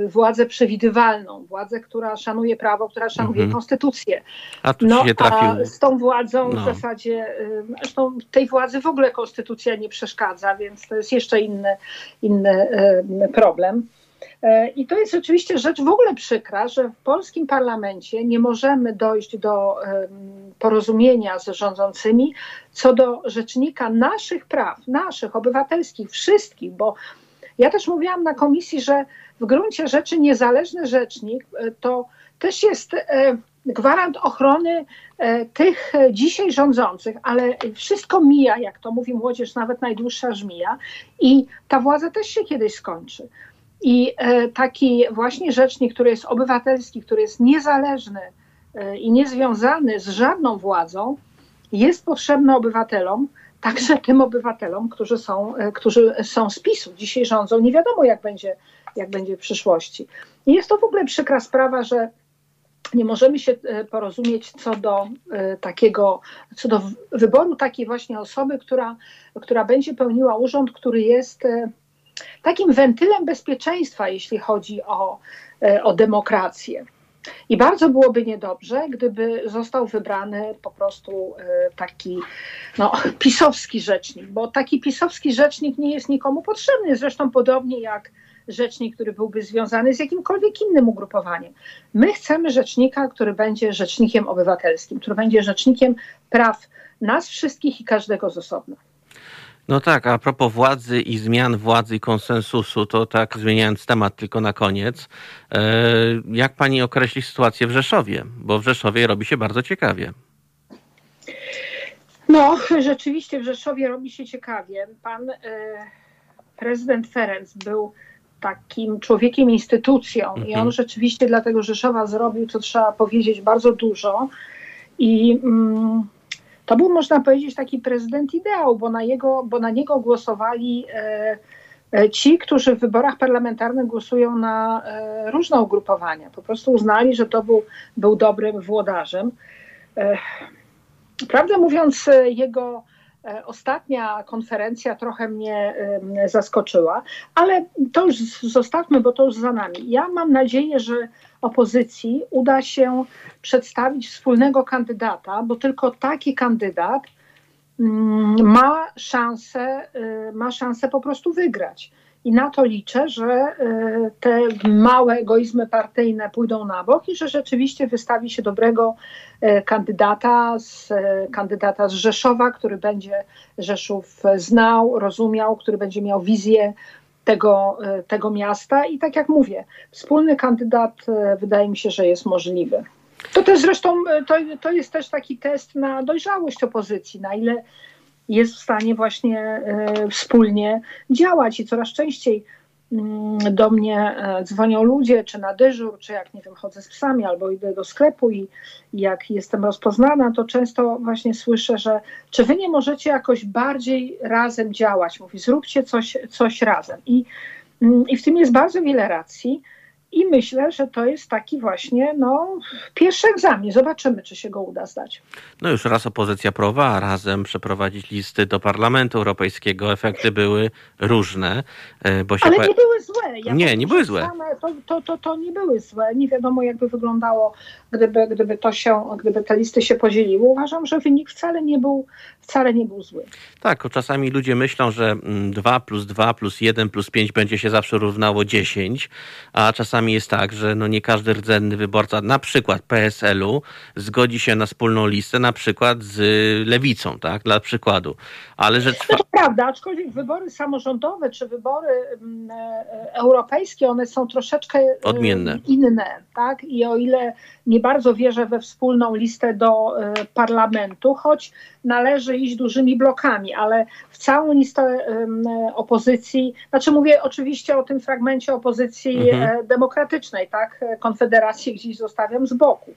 y, władzę przewidywalną, władzę, która szanuje prawo, która szanuje mhm. Konstytucję. A tu no, się trafił. A z tą władzą no. w zasadzie, y, zresztą tej władzy w ogóle Konstytucja nie przeszkadza, więc to jest jeszcze inny, inny problem. E, I to jest oczywiście rzecz w ogóle przykra, że w polskim parlamencie nie możemy dojść do porozumienia z rządzącymi co do rzecznika naszych praw, naszych obywatelskich, wszystkich, bo ja też mówiłam na komisji, że w gruncie rzeczy niezależny rzecznik e, to też jest e, gwarant ochrony tych dzisiaj rządzących, ale wszystko mija, jak to mówi młodzież, nawet najdłuższa żmija i ta władza też się kiedyś skończy. I e, taki właśnie rzecznik, który jest obywatelski, który jest niezależny e, i niezwiązany z żadną władzą, jest potrzebny obywatelom, także tym obywatelom, którzy są, e, którzy są z PiSu, dzisiaj rządzą. Nie wiadomo, jak będzie, jak będzie w przyszłości. I jest to w ogóle przykra sprawa, że nie możemy się porozumieć co do takiego, co do wyboru takiej właśnie osoby, która, która będzie pełniła urząd, który jest takim wentylem bezpieczeństwa, jeśli chodzi o, e, o demokrację. I bardzo byłoby niedobrze, gdyby został wybrany po prostu e, taki no, pisowski rzecznik, bo taki pisowski rzecznik nie jest nikomu potrzebny, zresztą podobnie jak rzecznik, który byłby związany z jakimkolwiek innym ugrupowaniem. My chcemy rzecznika, który będzie rzecznikiem obywatelskim, który będzie rzecznikiem praw nas wszystkich i każdego z osobna. No tak, a propos władzy i zmian władzy i konsensusu, to tak zmieniając temat tylko na koniec, e, jak pani określi sytuację w Rzeszowie? Bo w Rzeszowie robi się bardzo ciekawie. No, rzeczywiście w Rzeszowie robi się ciekawie. Pan e, prezydent Ferenc był takim człowiekiem, instytucją mhm. i on mhm. rzeczywiście dla tego Rzeszowa zrobił, co trzeba powiedzieć, bardzo dużo. I mm, to był, można powiedzieć, taki prezydent ideał, bo na, jego, bo na niego głosowali e, e, ci, którzy w wyborach parlamentarnych głosują na e, różne ugrupowania. Po prostu uznali, że to był, był dobrym włodarzem. Prawdę mówiąc, jego ostatnia konferencja trochę mnie zaskoczyła, ale to już zostawmy, bo to już za nami. Ja mam nadzieję, że opozycji uda się przedstawić wspólnego kandydata, bo tylko taki kandydat mm, ma szansę, y, ma szansę po prostu wygrać. I na to liczę, że y, te małe egoizmy partyjne pójdą na bok i że rzeczywiście wystawi się dobrego y, kandydata z, kandydata z Rzeszowa, który będzie Rzeszów znał, rozumiał, który będzie miał wizję tego, e, tego miasta i tak jak mówię, wspólny kandydat e, wydaje mi się, że jest możliwy. To też zresztą e, to, to jest też taki test na dojrzałość opozycji, na ile jest w stanie właśnie wspólnie działać i coraz częściej do mnie e, dzwonią ludzie, czy na dyżur, czy jak nie wiem, chodzę z psami, albo idę do sklepu i jak jestem rozpoznana, to często właśnie słyszę, że czy wy nie możecie jakoś bardziej razem działać? Mówi, zróbcie coś, coś razem. I, mm, I w tym jest bardzo wiele racji. I myślę, że to jest taki właśnie no, pierwszy egzamin. Zobaczymy, czy się go uda zdać. No już raz opozycja próbowała razem przeprowadzić listy do Parlamentu Europejskiego. Efekty były różne. E, bo się Ale nie były złe. Ja nie, nie były złe. To, to, to, to nie były złe. Nie wiadomo, jakby wyglądało, gdyby, gdyby, to się, gdyby te listy się podzieliły. Uważam, że wynik wcale nie był, wcale nie był zły. Tak, czasami ludzie myślą, że 2 mm, plus 2 plus 1 plus 5 będzie się zawsze równało 10, a czasami czasami jest tak, że no nie każdy rdzenny wyborca, na przykład PSL-u, zgodzi się na wspólną listę, na przykład z lewicą, tak, dla przykładu. Ale że trwa... To prawda, aczkolwiek wybory samorządowe czy wybory mm, e, europejskie, one są troszeczkę e, odmienne. inne, tak? I o ile nie bardzo wierzę we wspólną listę do e, parlamentu, choć należy iść dużymi blokami, ale w całą listę opozycji, znaczy mówię oczywiście o tym fragmencie opozycji mhm. demokratycznej, demokratycznej, tak? Konfederację gdzieś zostawiam z boku.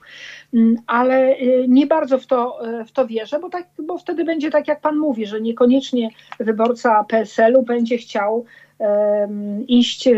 Mm, ale nie bardzo w to, w to wierzę, bo, tak, bo wtedy będzie tak, jak pan mówi, że niekoniecznie wyborca PSL-u będzie chciał um, iść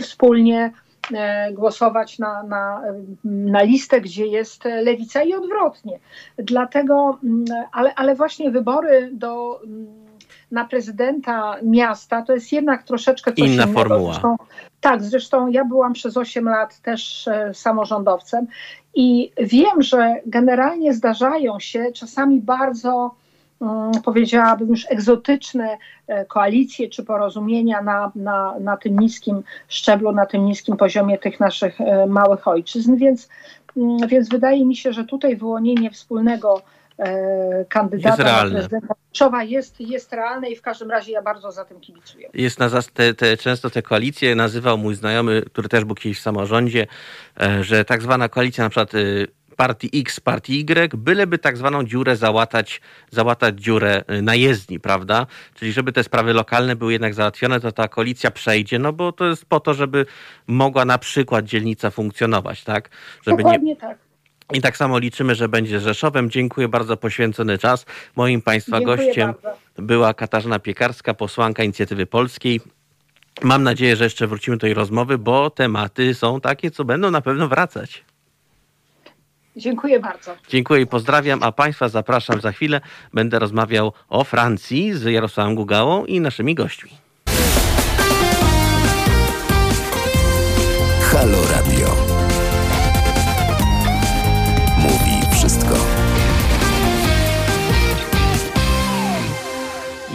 wspólnie E, głosować na, na, na listę, gdzie jest lewica i odwrotnie. Dlatego, mm, ale, ale właśnie wybory do, mm, na prezydenta miasta to jest jednak troszeczkę coś Inna innego. formuła. Zresztą, tak, zresztą ja byłam przez 8 lat też e, samorządowcem i wiem, że generalnie zdarzają się czasami bardzo Mm, powiedziałabym już egzotyczne e, koalicje czy porozumienia na, na, na tym niskim szczeblu, na tym niskim poziomie tych naszych e, małych ojczyzn, więc, mm, więc wydaje mi się, że tutaj wyłonienie wspólnego kandydata jest na prezydenta Rzeszowa jest, jest realne i w każdym razie ja bardzo za tym kibicuję. Jest na, te, te, często te koalicje nazywał mój znajomy, który też był kiedyś w samorządzie, że tak zwana koalicja na przykład partii X, partii Y, byleby tak zwaną dziurę załatać, załatać dziurę y, na jezdni, prawda? Czyli żeby te sprawy lokalne były jednak załatwione, to ta koalicja przejdzie, no bo to jest po to, żeby mogła na przykład dzielnica funkcjonować, tak? Żeby Dokładnie nie... tak. I tak samo liczymy, że będzie Rzeszowem. Dziękuję bardzo poświęcony czas. Moim Państwa Dziękuję gościem bardzo. była Katarzyna Piekarska, posłanka Inicjatywy Polskiej. Mam nadzieję, że jeszcze wrócimy do tej rozmowy, bo tematy są takie, co będą na pewno wracać. Dziękuję bardzo. Dziękuję i pozdrawiam, a Państwa zapraszam za chwilę. Będę rozmawiał o Francji z Jarosławem Gugałą i naszymi gośćmi. Halo Radio.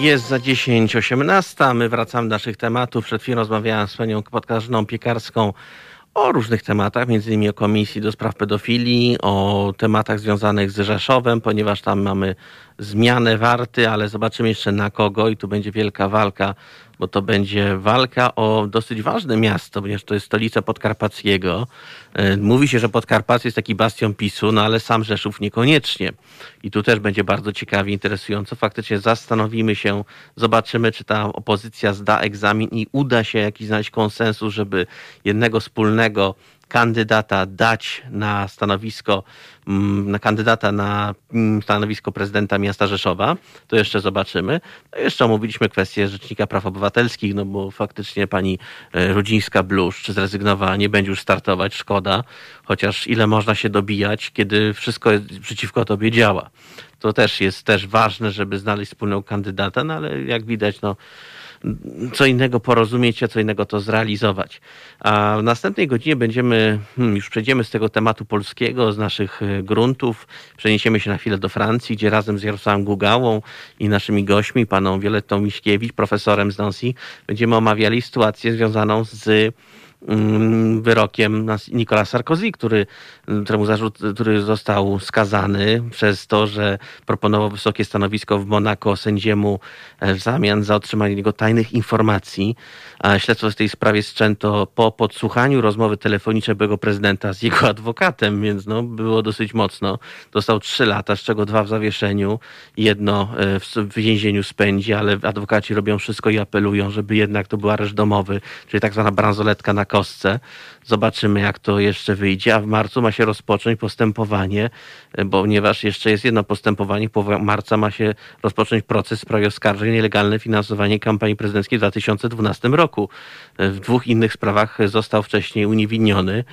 Jest za 10.18, my wracamy do naszych tematów. Przed chwilą rozmawiałem z panią Podkarzyną Piekarską o różnych tematach, między innymi o Komisji do Spraw Pedofilii, o tematach związanych z Rzeszowem, ponieważ tam mamy zmianę warty, ale zobaczymy jeszcze na kogo i tu będzie wielka walka bo to będzie walka o dosyć ważne miasto, ponieważ to jest stolica Podkarpackiego. E, mówi się, że Podkarpacie jest taki bastion PiSu, no ale sam Rzeszów niekoniecznie. I tu też będzie bardzo ciekawie, interesująco. Faktycznie zastanowimy się, zobaczymy, czy ta opozycja zda egzamin i uda się jakiś znaleźć konsensus, żeby jednego wspólnego kandydata dać na stanowisko, mm, na kandydata na mm, stanowisko prezydenta miasta Rzeszowa. To jeszcze zobaczymy. No jeszcze omówiliśmy kwestię Rzecznika Praw Obywatelskich, no bo faktycznie pani e, Rudzińska-Bluszcz zrezygnowała, nie będzie już startować, szkoda. Chociaż ile można się dobijać, kiedy wszystko przeciwko tobie działa. To też jest też ważne, żeby znaleźć wspólnego kandydata, no ale jak widać, no co innego porozumieć, a co innego to zrealizować. A w następnej godzinie będziemy, hmm, już przejdziemy z tego tematu polskiego, z naszych e, gruntów, przeniesiemy się na chwilę do Francji, gdzie razem z Jarosławem Gugałą i naszymi gośćmi, paną Violettą Miśkiewicz, profesorem z Nancy, będziemy omawiali sytuację związaną z wyrokiem Nicolas Sarkozy, który, któremu zarzut, który został skazany przez to, że proponował wysokie stanowisko w Monako sędziemu e, w zamian za otrzymanie jego tajnych informacji. A śledztwo w tej sprawie wszczęto po podsłuchaniu rozmowy telefonicznej byłego prezydenta z jego adwokatem, więc no, było dosyć mocno. Dostał trzy lata, z czego dwa w zawieszeniu, jedno e, w więzieniu spędzi, ale adwokaci robią wszystko i apelują, żeby jednak to był areszt domowy, czyli tak zwana bransoletka na kostce. Zobaczymy, jak to jeszcze wyjdzie. A w marcu ma się rozpocząć postępowanie, e, ponieważ jeszcze jest jedno postępowanie. Po marca ma się rozpocząć proces w sprawie oskarżeń nielegalne finansowanie kampanii prezydenckiej w 2012 roku. E, w dwóch innych sprawach został wcześniej uniewinniony,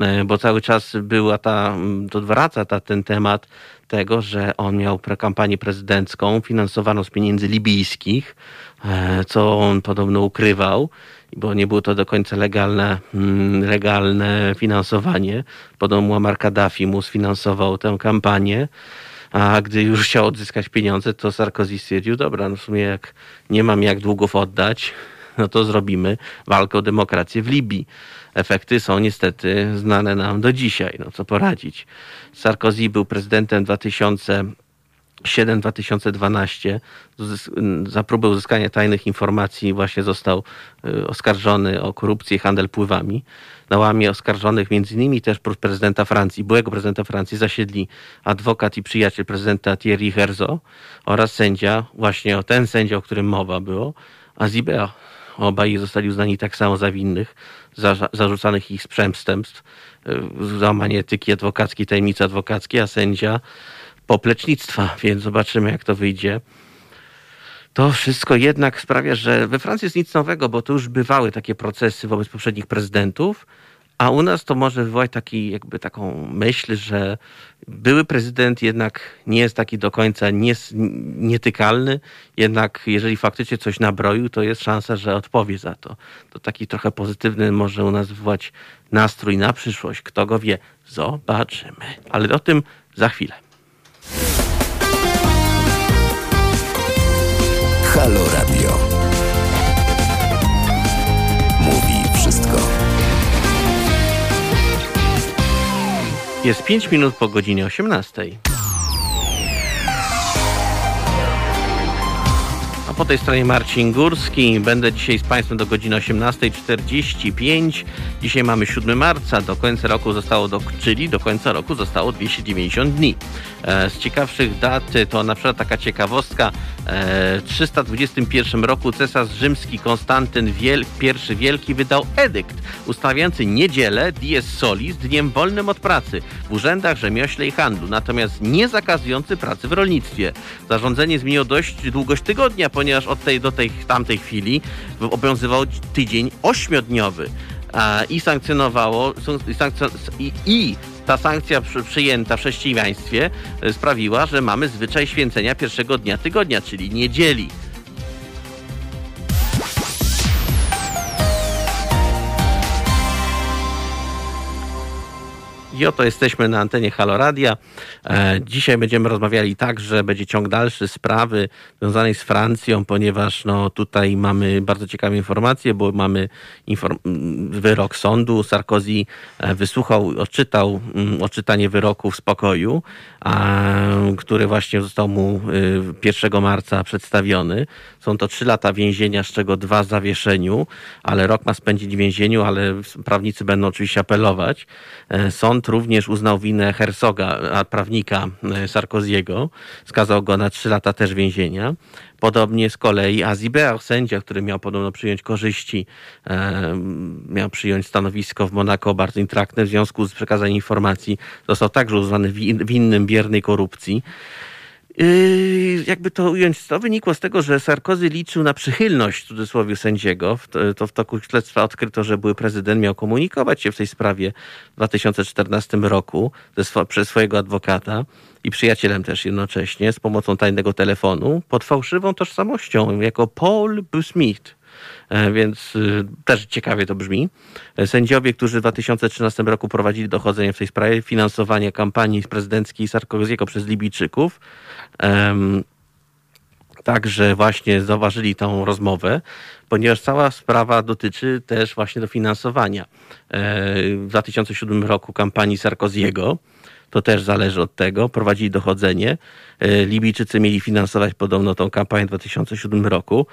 e, bo cały czas była ta, to wraca ta, ten temat tego, że on miał kampanię prezydencką finansowaną z pieniędzy libijskich, co on podobno ukrywał bo nie było to do końca legalne, mm, legalne finansowanie. Podobno Muammar Kaddafi mu sfinansował tę kampanię, a gdy już chciał odzyskać pieniądze, to Sarkozy stwierdził, dobra, no w sumie jak nie mam jak długów oddać, <laughs> no to zrobimy walkę o demokrację w Libii. Efekty są niestety znane nam do dzisiaj, no co poradzić. Sarkozy był prezydentem 2000 7 2012 za próbę uzyskania tajnych informacji właśnie został y, oskarżony o korupcję i handel pływami. Na łamie oskarżonych między innymi też prezydenta Francji, byłego prezydenta Francji zasiedli adwokat i przyjaciel prezydenta Thierry Herzog oraz sędzia, właśnie o ten sędzia, o którym mowa było, Azibea Obaj zostali uznani tak samo za winnych, za, zarzucanych ich przestępstw, załamanie etyki adwokackiej, tajemnicy adwokackiej, a sędzia poplecznictwa, więc zobaczymy jak to wyjdzie. To wszystko jednak sprawia, że we Francji jest nic nowego, bo to już bywały takie procesy wobec poprzednich prezydentów, a u nas to może wywołać taki, jakby taką myśl, że były prezydent jednak nie jest taki do końca nies, nietykalny, jednak jeżeli faktycznie coś nabroił, to jest szansa, że odpowie za to. To taki trochę pozytywny może u nas wywołać nastrój na przyszłość. Kto go wie? Zobaczymy. Ale o tym za chwilę. Halo Radio. Mówi wszystko. Jest 5 minut po godzinie 18. po tej stronie Marcin Górski. Będę dzisiaj z Państwem do godziny 18.45. Dzisiaj mamy 7 marca, do końca roku zostało, do, czyli do końca roku zostało 290 dni. E, z ciekawszych dat to na przykład taka ciekawostka. E, w 321 roku cesarz rzymski Konstantyn Wiel I Wielki wydał edykt ustawiający niedzielę dies solis dniem wolnym od pracy w urzędach, rzemiośle i handlu, natomiast nie zakazujący pracy w rolnictwie. Zarządzenie zmieniło dość długość tygodnia, ponieważ od tej do tej tamtej chwili obowiązywał tydzień ośmiodniowy i sankcjonowało i, i ta sankcja przyjęta w chrześcijaństwie e, sprawiła, że mamy zwyczaj święcenia pierwszego dnia tygodnia, czyli niedzieli. I oto jesteśmy na antenie Haloradia. E, dzisiaj będziemy rozmawiali tak, że będzie ciąg dalszy sprawy związanej z Francją, ponieważ no, tutaj mamy bardzo ciekawe informacje, bo mamy wyrok sądu. Sarkozy e, wysłuchał, odczytał mm, odczytanie wyroku w spokoju, który właśnie został mu 1 y, marca przedstawiony. Są to trzy lata więzienia, z czego dwa w zawieszeniu, ale rok ma spędzić w więzieniu, ale prawnicy będą oczywiście apelować. E, sąd również uznał winę Herzoga, prawnika e, Sarkoziego. Skazał go na trzy lata też więzienia. Podobnie z kolei Azibear, sędzia, który miał podobno przyjąć korzyści, e, miał przyjąć stanowisko w Monako bardzo intraktne w związku z przekazaniem informacji, został także uznany winnym biernej korupcji. Yy, jakby to ująć, to wynikło z tego, że Sarkozy liczył na przychylność w cudzysłowie sędziego. To w toku śledztwa odkryto, że były prezydent miał komunikować się w tej sprawie w 2014 roku ze, przez swojego adwokata i przyjacielem też jednocześnie z pomocą tajnego telefonu pod fałszywą tożsamością jako Paul Busmith. E, więc y, też ciekawie to brzmi. E, sędziowie, którzy w 2013 roku prowadzili dochodzenie w tej sprawie, finansowanie kampanii prezydenckiej Sarkoziego przez Libijczyków, także właśnie zauważyli tą rozmowę, ponieważ cała sprawa dotyczy też właśnie dofinansowania. E, w 2007 roku kampanii Sarkoziego, to też zależy od tego, prowadzili dochodzenie. Libijczycy mieli finansować podobno tą kampanię w 2007 roku.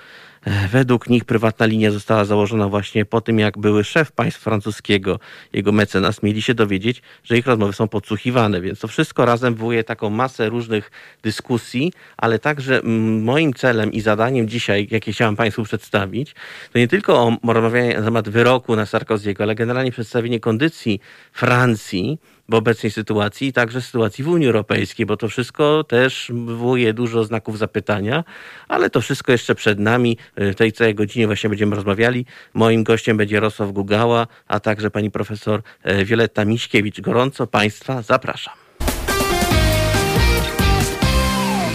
Według nich prywatna linia została założona właśnie po tym, jak były szef państwa francuskiego, jego mecenas, mieli się dowiedzieć, że ich rozmowy są podsłuchiwane, więc to wszystko razem wywołuje taką masę różnych dyskusji, ale także moim celem i zadaniem dzisiaj, jakie chciałem Państwu przedstawić, to nie tylko o rozmawianie na temat wyroku na Sarkoziego, ale generalnie przedstawienie kondycji Francji, w obecnej sytuacji, także sytuacji w Unii Europejskiej, bo to wszystko też wywołuje dużo znaków zapytania, ale to wszystko jeszcze przed nami. W tej całej godzinie właśnie będziemy rozmawiali. Moim gościem będzie Jarosław Gugała, a także pani profesor e, Wioletta Miśkiewicz. Gorąco Państwa zapraszam.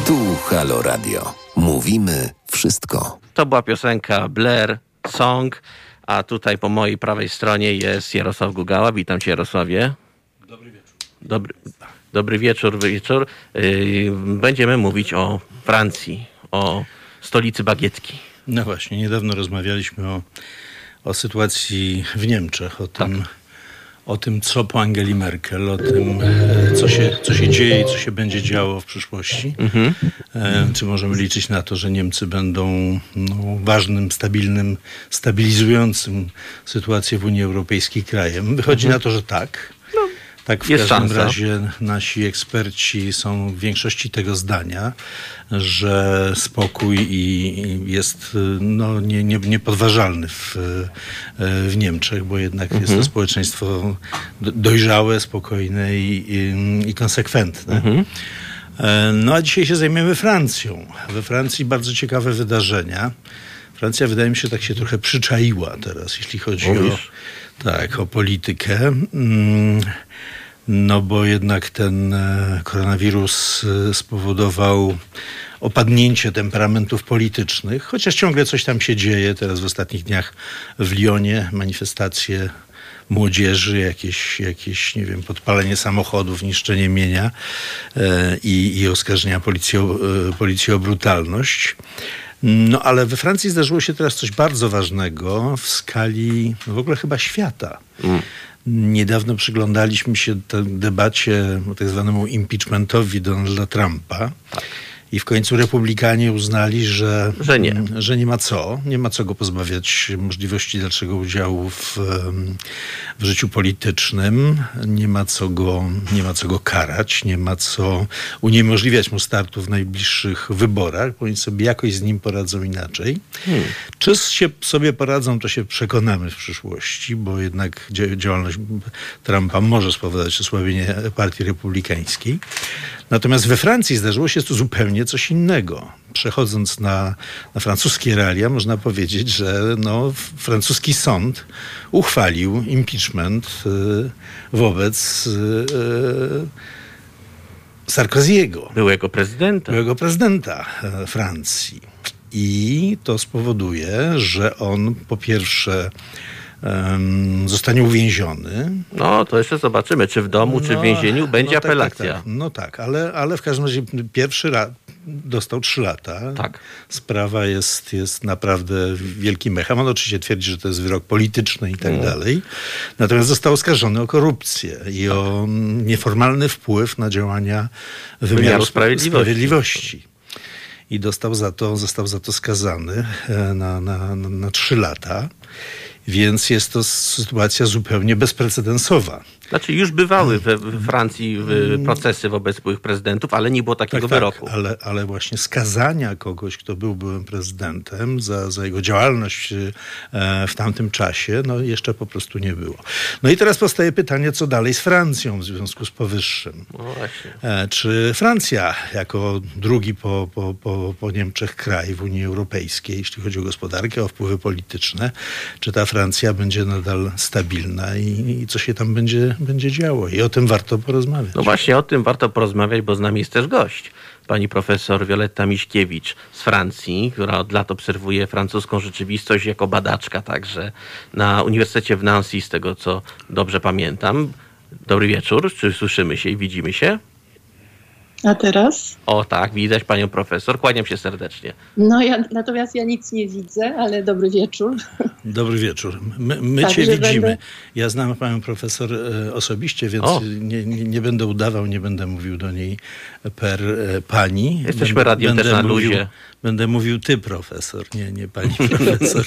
Tu Halo Radio. Mówimy wszystko. To była piosenka Blair Song, a tutaj po mojej prawej stronie jest Jarosław Gugała. Witam Cię Jarosławie. Dobry wieczór. Dobry, dobry wieczór, wieczór. Y, będziemy mówić o Francji, o stolicy bagietki. No właśnie, niedawno rozmawialiśmy o, o sytuacji w Niemczech, o tym, tak. o tym, co po Angeli Merkel, o tym, e, co się, co się dzieje i co się będzie działo w przyszłości. Mhm. E, czy możemy liczyć na to, że Niemcy będą no, ważnym, stabilnym, stabilizującym sytuację w Unii Europejskiej krajem? Wychodzi mhm. na to, że tak Tak, w Jest każdym szansa. razie nasi eksperci są w większości tego zdania, że spokój i jest no, nie, nie, niepodważalny w, w Niemczech, bo jednak jest to społeczeństwo do- dojrzałe, spokojne i, i, i konsekwentne. E, No a dzisiaj się zajmiemy Francją. We Francji bardzo ciekawe wydarzenia. Francja wydaje mi się tak się trochę przyczaiła teraz, jeśli chodzi o? Tak, o politykę. Mm, No bo jednak ten e, koronawirus e, spowodował opadnięcie temperamentów politycznych, chociaż ciągle coś tam się dzieje. Teraz w ostatnich dniach w Lyonie manifestacje młodzieży, jakieś, jakieś nie wiem, podpalenie samochodów, niszczenie mienia e, i, i oskarżenia policji o, policji o brutalność. No ale we Francji zdarzyło się teraz coś bardzo ważnego w skali no, w ogóle chyba świata. Niedawno przyglądaliśmy się debacie o tak zwanemu impeachmentowi Donalda Trumpa. I w końcu republikanie uznali, że, Że nie. że nie ma co, nie ma co go pozbawiać możliwości dalszego udziału w, w życiu politycznym, nie ma, co go, nie ma co go karać, nie ma co uniemożliwiać mu startu w najbliższych wyborach, bo oni sobie jakoś z nim poradzą inaczej. Czy się sobie poradzą, to się przekonamy w przyszłości, bo jednak dzia- działalność Trumpa może spowodować osłabienie partii republikańskiej. Natomiast we Francji zdarzyło się to zupełnie coś innego. Przechodząc na, na francuskie realia, można powiedzieć, że no, francuski sąd uchwalił impeachment y, wobec y, y, Sarkoziego Byłego prezydenta. byłego prezydenta e, Francji. I to spowoduje, że on po pierwsze em, zostanie uwięziony. No, to jeszcze zobaczymy, czy w domu, czy w No, więzieniu będzie no tak, apelacja. Tak, tak. No tak, ale, ale w każdym razie pierwszy raz dostał trzy lata. Tak. Sprawa jest, jest naprawdę wielkim mechem. On oczywiście twierdzi, że to jest wyrok polityczny i tak Mm. dalej. Natomiast został oskarżony o korupcję i o mm, nieformalny wpływ na działania wymiaru, Wymiaru spra- sprawiedliwości. sprawiedliwości. I dostał za to, został za to skazany e, na, na, na, na trzy lata. Więc jest to sytuacja zupełnie bezprecedensowa. Znaczy już bywały we, we Francji procesy wobec byłych prezydentów, ale nie było takiego wyroku. Tak, ale, ale właśnie skazania kogoś, kto był byłym prezydentem za, za jego działalność e, w tamtym czasie, no jeszcze po prostu nie było. No i teraz powstaje pytanie, co dalej z Francją w związku z powyższym. No. E, Czy Francja, jako drugi po, po, po, po Niemczech kraj w Unii Europejskiej, jeśli chodzi o gospodarkę, o wpływy polityczne, czy ta Francja będzie nadal stabilna i, i co się tam będzie, będzie działo? I o tym warto porozmawiać. No właśnie o tym warto porozmawiać, bo z nami jest też gość. Pani profesor Wioletta Miśkiewicz z Francji, która od lat obserwuje francuską rzeczywistość jako badaczka także na Uniwersytecie w Nancy, z tego co dobrze pamiętam. Dobry wieczór, czy słyszymy się i widzimy się? A teraz? O tak, widać panią profesor, kłaniam się serdecznie. No ja, natomiast ja nic nie widzę, ale dobry wieczór. Dobry wieczór. My, my Tak, cię widzimy. będę- Ja znam panią profesor e, osobiście, więc nie, nie, nie będę udawał, nie będę mówił do niej per e, pani. Jesteśmy będę, radiem też na mówił, luzie. Będę mówił ty profesor, nie, nie pani <laughs> profesor.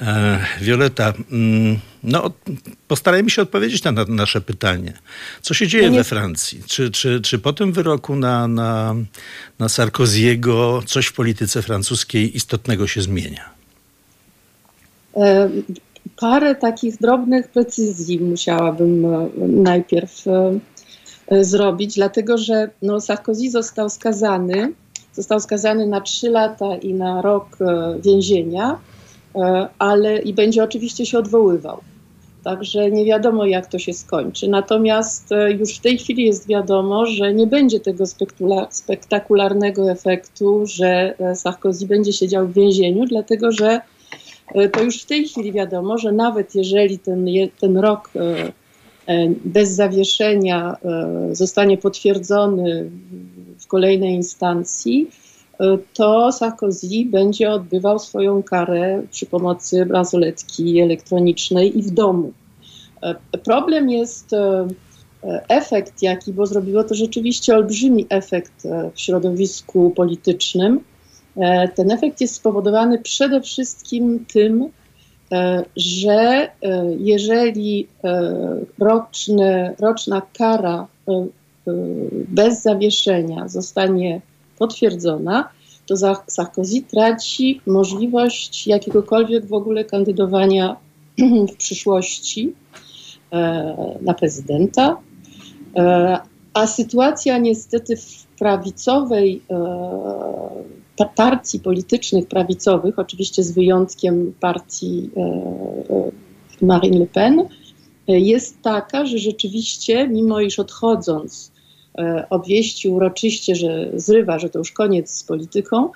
e, Wioleta, mm, no postarajmy się odpowiedzieć na, na nasze pytanie. Co się dzieje No nie- we Francji? Czy, czy, czy po tym wyroku na, na, na Sarkoziego coś w polityce francuskiej istotnego się zmienia? E, Parę takich drobnych precyzji musiałabym e, najpierw zrobić, dlatego że no, Sarkozy został skazany, został skazany na trzy lata i na rok e, więzienia, e, ale i będzie oczywiście się odwoływał. Także nie wiadomo, jak to się skończy. Natomiast e, już w tej chwili jest wiadomo, że nie będzie tego spektakularnego efektu, że Sarkozy będzie siedział w więzieniu, dlatego że to już w tej chwili wiadomo, że nawet jeżeli ten, ten rok bez zawieszenia e, zostanie potwierdzony w kolejnej instancji, e, to Sarkozy będzie odbywał swoją karę przy pomocy bransoletki elektronicznej i w domu. E, Problem jest e, e, efekt, jaki, bo zrobiło to rzeczywiście olbrzymi efekt e, w środowisku politycznym. E, Ten efekt jest spowodowany przede wszystkim tym, że jeżeli roczny, roczna kara bez zawieszenia zostanie potwierdzona, to Sarkozy traci możliwość jakiegokolwiek w ogóle kandydowania <clears throat> w przyszłości e, na prezydenta. E, a sytuacja niestety w prawicowej e, partii politycznych prawicowych, oczywiście z wyjątkiem partii Marine Le Pen, jest taka, że rzeczywiście, mimo iż odchodząc obwieścił uroczyście, że zrywa, że to już koniec z polityką,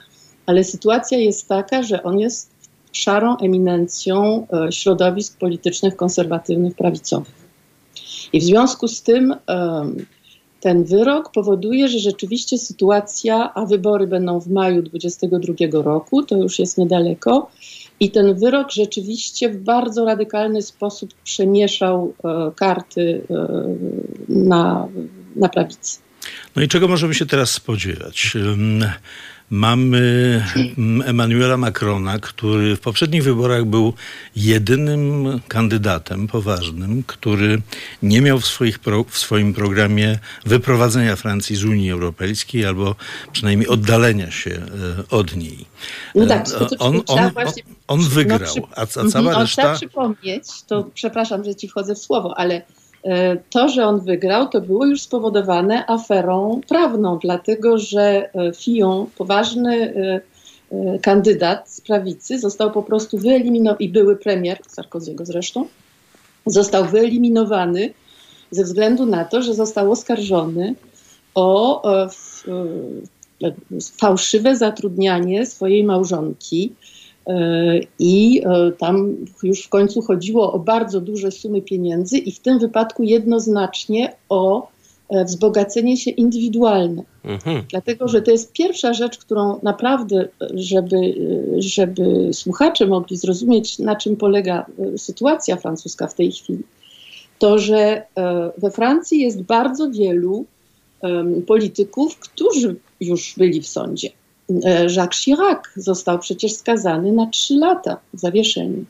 ale sytuacja jest taka, że on jest szarą eminencją e, środowisk politycznych konserwatywnych, prawicowych. I w związku z tym ten wyrok powoduje, że rzeczywiście sytuacja, a wybory będą w maju 2022 roku, to już jest niedaleko, i ten wyrok rzeczywiście w bardzo radykalny sposób przemieszał e, karty e, na, na prawicy. No i czego możemy się teraz spodziewać? Mamy mm, Emmanuela Macrona, który w poprzednich wyborach był jedynym kandydatem poważnym, który nie miał w, swoich pro, w swoim programie wyprowadzenia Francji z Unii Europejskiej albo przynajmniej oddalenia się e, od niej. No tak, to, to, on, on, on, on wygrał, a, a cała mhm, reszta... Trzeba przypomnieć, to przepraszam, że ci wchodzę w słowo, ale E, to, że on wygrał, to było już spowodowane aferą prawną, dlatego że e, Fillon, poważny e, kandydat z prawicy, został po prostu wyeliminowany, i były premier, Sarkoziego zresztą, został wyeliminowany ze względu na to, że został oskarżony o fałszywe zatrudnianie swojej małżonki E, I e, tam już w końcu chodziło o bardzo duże sumy pieniędzy, i w tym wypadku jednoznacznie o e, wzbogacenie się indywidualne. Mhm. Dlatego, że to jest pierwsza rzecz, którą naprawdę, żeby, żeby słuchacze mogli zrozumieć, na czym polega sytuacja francuska w tej chwili, to że we Francji jest bardzo wielu polityków, którzy już byli w sądzie. E, Jacques Chirac został przecież skazany na trzy lata w zawieszeniu.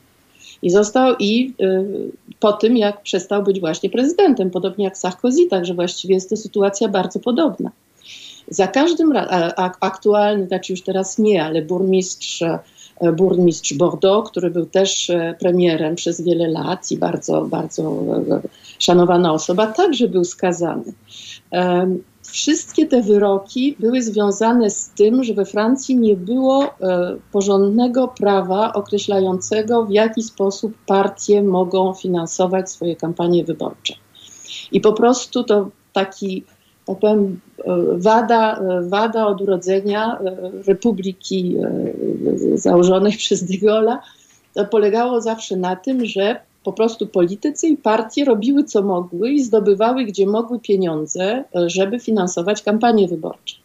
I został i y, po tym, jak przestał być właśnie prezydentem, podobnie jak Sarkozy, także właściwie jest to sytuacja bardzo podobna. Za każdym razem, aktualny, znaczy już teraz nie, ale burmistrz, burmistrz Bordeaux, który był też premierem przez wiele lat i bardzo, bardzo szanowana osoba, także był skazany wszystkie te wyroki były związane z tym, że we Francji nie było e, porządnego prawa określającego, w jaki sposób partie mogą finansować swoje kampanie wyborcze. I po prostu to taki, tak powiem, e, wada, e, wada od urodzenia republiki założonej <laughs> przez de Gaulle'a, polegało zawsze na tym, że po prostu politycy i partie robiły co mogły i zdobywały gdzie mogły pieniądze, e, żeby finansować kampanie wyborcze.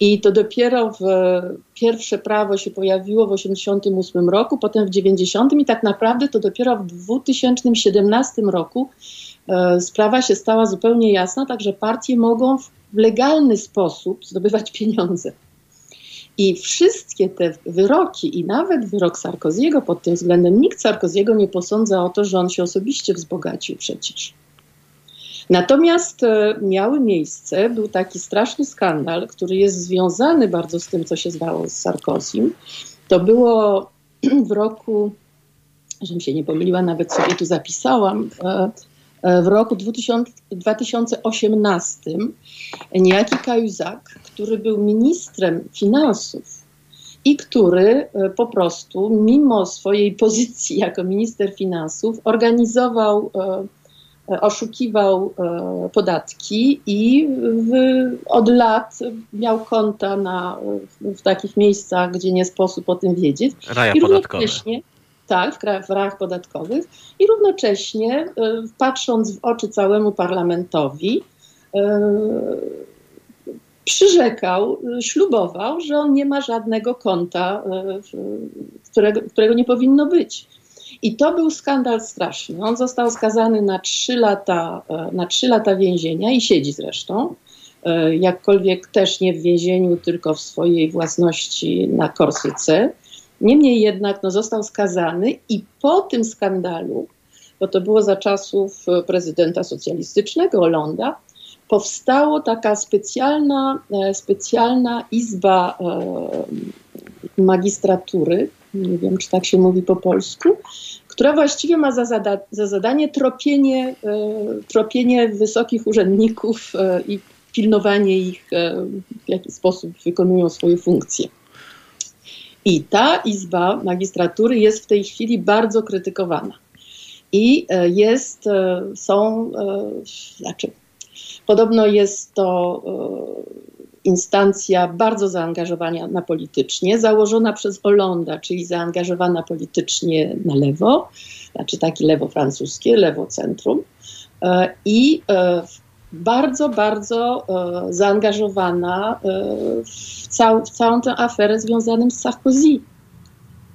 I to dopiero w pierwsze prawo się pojawiło w 1988 roku, potem w 90 i tak naprawdę to dopiero w 2017 roku e, sprawa się stała zupełnie jasna, także partie mogą w legalny sposób zdobywać pieniądze. I wszystkie te wyroki, i nawet wyrok Sarkoziego pod tym względem, nikt Sarkoziego nie posądza o to, że on się osobiście wzbogacił przecież. Natomiast e, miały miejsce, był taki straszny skandal, który jest związany bardzo z tym, co się zdało z Sarkozim. To było <clears throat> w roku, żebym się nie pomyliła, nawet sobie tu zapisałam, e, w roku 2000, 2018 niejaki Kajuzak, który był ministrem finansów i który e, po prostu, mimo swojej pozycji jako minister finansów, organizował, e, e, oszukiwał podatki i w, od lat miał konta na, w takich miejscach, gdzie nie sposób o tym wiedzieć. Raja I równocześnie, tak, w, krajach, w rajach podatkowych i równocześnie patrząc w oczy całemu parlamentowi, przyrzekał, ślubował, że on nie ma żadnego konta, którego, którego nie powinno być. I to był skandal straszny. On został skazany na 3 lata, na 3 lata więzienia i siedzi zresztą. Jakkolwiek też nie w więzieniu, tylko w swojej własności na Korsyce. Niemniej jednak no, został skazany i po tym skandalu, bo to było za czasów prezydenta socjalistycznego Hollanda, powstało taka specjalna, e, specjalna izba e, magistratury, nie wiem czy tak się mówi po polsku, która właściwie ma za, zada za zadanie tropienie, e, tropienie wysokich urzędników i pilnowanie ich, w jaki sposób wykonują swoje funkcje. I ta izba magistratury jest w tej chwili bardzo krytykowana. I jest, są, znaczy Podobno jest to e, instancja bardzo zaangażowana politycznie, założona przez Hollanda, czyli zaangażowana politycznie na lewo, znaczy taki lewo francuskie, lewo centrum e, i e, bardzo, bardzo zaangażowana w, cał, w całą tę aferę związaną z Sarkozy.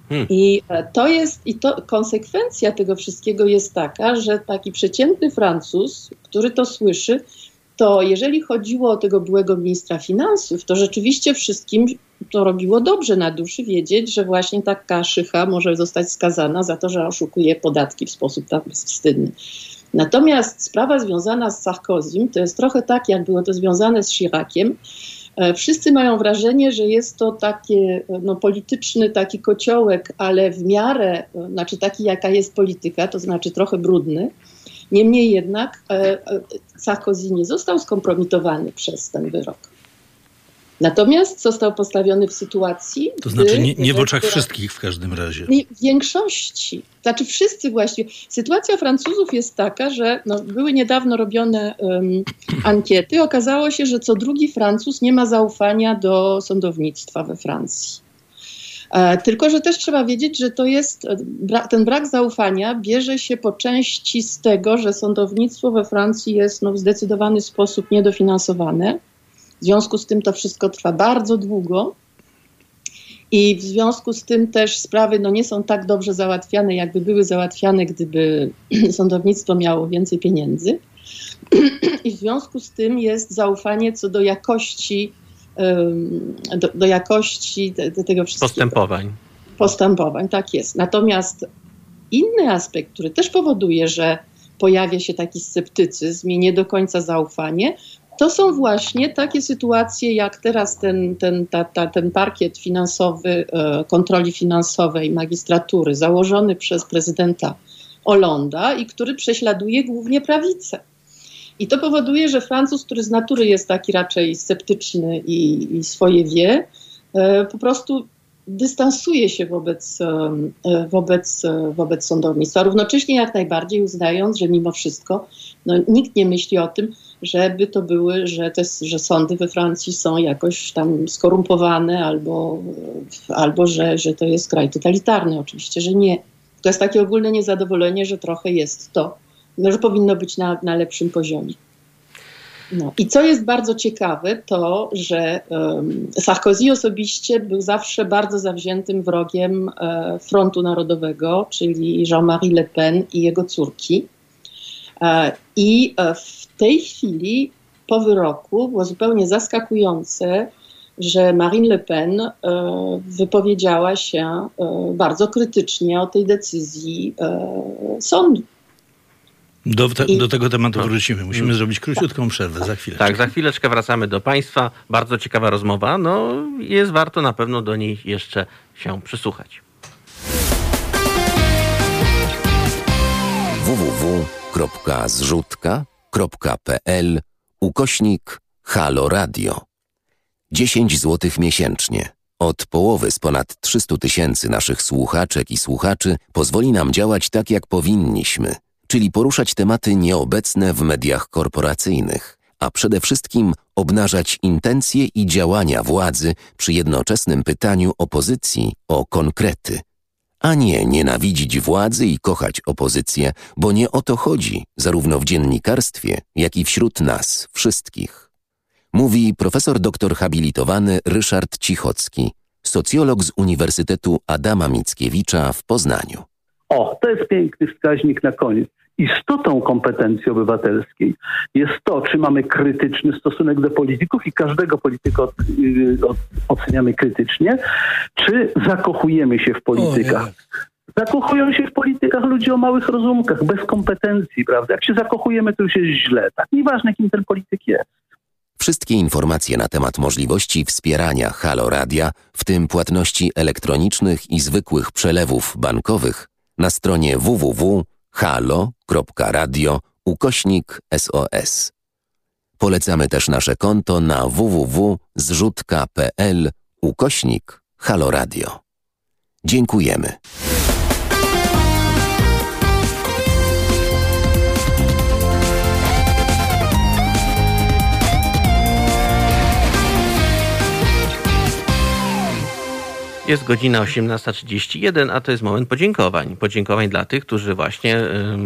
Hmm. I to jest, i to konsekwencja tego wszystkiego jest taka, że taki przeciętny Francuz, który to słyszy, to jeżeli chodziło o tego byłego ministra finansów, to rzeczywiście wszystkim to robiło dobrze na duszy wiedzieć, że właśnie taka szycha może zostać skazana za to, że oszukuje podatki w sposób tak bezwstydny. Natomiast sprawa związana z Sarkozym to jest trochę tak, jak było to związane z Chiraciem. E, wszyscy mają wrażenie, że jest to taki no, polityczny taki kociołek, ale w miarę, e, znaczy taki jaka jest polityka, to znaczy trochę brudny, Niemniej jednak e, e, Sarkozy nie został skompromitowany przez ten wyrok. Natomiast został postawiony w sytuacji. To znaczy nie, nie w oczach wszystkich w każdym razie. W większości. Znaczy wszyscy właściwie. Sytuacja Francuzów jest taka, że no, były niedawno robione um, <clears throat> ankiety. Okazało się, że co drugi Francuz nie ma zaufania do sądownictwa we Francji. E, tylko, że też trzeba wiedzieć, że to jest, e, ten brak zaufania bierze się po części z tego, że sądownictwo we Francji jest no, w zdecydowany sposób niedofinansowane. W związku z tym to wszystko trwa bardzo długo. I w związku z tym też sprawy no, nie są tak dobrze załatwiane, jakby były załatwiane, gdyby <clears throat> sądownictwo miało więcej pieniędzy. <clears throat> I w związku z tym jest zaufanie co do jakości do, do jakości tego wszystkiego. Postępowań. Postępowań, tak jest. Natomiast inny aspekt, który też powoduje, że pojawia się taki sceptycyzm i nie do końca zaufanie, to są właśnie takie sytuacje, jak teraz ten, ten, ta, ta, ten parkiet finansowy, e, kontroli finansowej magistratury, założony przez prezydenta Olonda i który prześladuje głównie prawicę. I to powoduje, że Francuz, który z natury jest taki raczej sceptyczny i, i swoje wie, e, po prostu dystansuje się wobec, e, wobec, e, wobec sądownictwa. Równocześnie jak najbardziej uznając, że mimo wszystko no, nikt nie myśli o tym, żeby to były, że, te, że sądy we Francji są jakoś tam skorumpowane albo, albo że, że to jest kraj totalitarny. Oczywiście, że nie. To jest takie ogólne niezadowolenie, że trochę jest to no, że powinno być na, na lepszym poziomie. No. I co jest bardzo ciekawe, to że um, Sarkozy osobiście był zawsze bardzo zawziętym wrogiem e, Frontu Narodowego, czyli Jean-Marie Le Pen i jego córki. E, I e, w tej chwili, po wyroku, było zupełnie zaskakujące, że Marine Le Pen e, wypowiedziała się e, bardzo krytycznie o tej decyzji e, sądu. Do, te, I... do, tego tematu wrócimy. Musimy hmm. zrobić króciutką przerwę za chwilę. Tak, za chwileczkę wracamy do Państwa. Bardzo ciekawa rozmowa. No, jest warto na pewno do niej jeszcze się przysłuchać. www.zrzutka.pl ukośnik Halo Radio. 10 zł miesięcznie. Od połowy z ponad 300 tysięcy naszych słuchaczek i słuchaczy pozwoli nam działać tak, jak powinniśmy – czyli poruszać tematy nieobecne w mediach korporacyjnych, a przede wszystkim obnażać intencje i działania władzy przy jednoczesnym pytaniu opozycji o konkrety. A nie nienawidzić władzy i kochać opozycję, bo nie o to chodzi, zarówno w dziennikarstwie, jak i wśród nas wszystkich. Mówi profesor doktor habilitowany Ryszard Cichocki, socjolog z Uniwersytetu Adama Mickiewicza w Poznaniu. O, to jest piękny wskaźnik na koniec. Istotą kompetencji obywatelskiej jest to, czy mamy krytyczny stosunek do polityków i każdego polityka od, y, od, oceniamy krytycznie, czy zakochujemy się w politykach. Zakochują się w politykach ludzie o małych rozumkach, bez kompetencji, prawda? Jak się zakochujemy, to już jest źle. Tak nieważne, kim ten polityk jest. Wszystkie informacje na temat możliwości wspierania Halo Radia, w tym płatności elektronicznych i zwykłych przelewów bankowych, na stronie www.halo.radio ukośnik SOS. Polecamy też nasze konto na www.zrzutka.pl ukośnik Halo Radio. Dziękujemy. Jest godzina 18.31, a to jest moment podziękowań. Podziękowań dla tych, którzy właśnie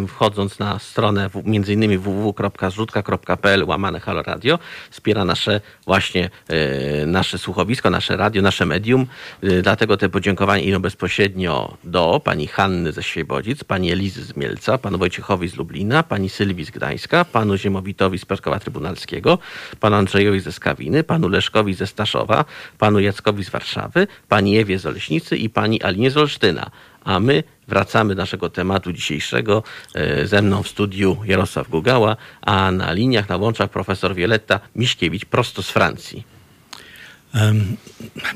wchodząc na stronę innymi www.zrzutka.pl łamane Halo Radio wspiera nasze właśnie e, nasze słuchowisko, nasze radio, nasze medium. E, dlatego te podziękowania idą bezpośrednio do pani Hanny ze Świebodzic, pani Elizy z Mielca, panu Wojciechowi z Lublina, pani Sylwii z Gdańska, panu Ziemowitowi z Piotrkowa Trybunalskiego, panu Andrzejowi ze Skawiny, panu Leszkowi ze Staszowa, panu Jackowi z Warszawy, pani Ewie Ewie z Oleśnicy i pani Alinie z Olsztyna. A my wracamy do naszego tematu dzisiejszego. E, ze mną w studiu Jarosław Gugała, a na liniach, na łączach profesor Wioletta Miśkiewicz prosto z Francji. Um,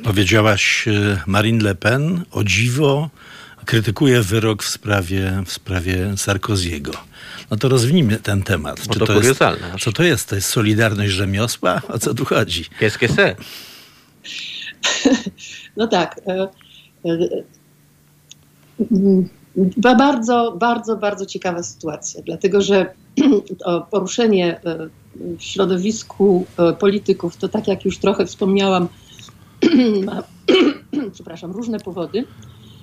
powiedziałaś e, Marine Le Pen, o dziwo, krytykuje wyrok w sprawie, w sprawie Sarkoziego. No to rozwinijmy ten temat. Czy to, to jest, co to jest? To jest solidarność rzemiosła? O co tu chodzi? Qu'est-ce que c'est? No tak. E, e, bardzo, bardzo, bardzo ciekawa sytuacja, dlatego że <clears throat> poruszenie e, w środowisku polityków to tak jak już trochę wspomniałam, <clears throat> ma, <clears throat> przepraszam, różne powody.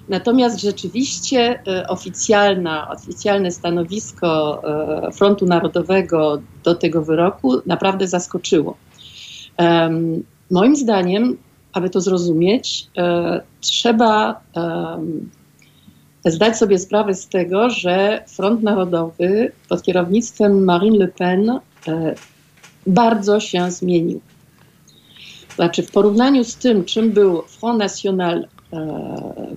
Natomiast rzeczywiście oficjalna, oficjalne stanowisko Frontu Narodowego do tego wyroku naprawdę zaskoczyło. Moim zdaniem aby to zrozumieć, e, trzeba zdać sobie sprawę z tego, że Front Narodowy pod kierownictwem Marine Le Pen e, bardzo się zmienił. Znaczy, w porównaniu z tym, czym był Front National e,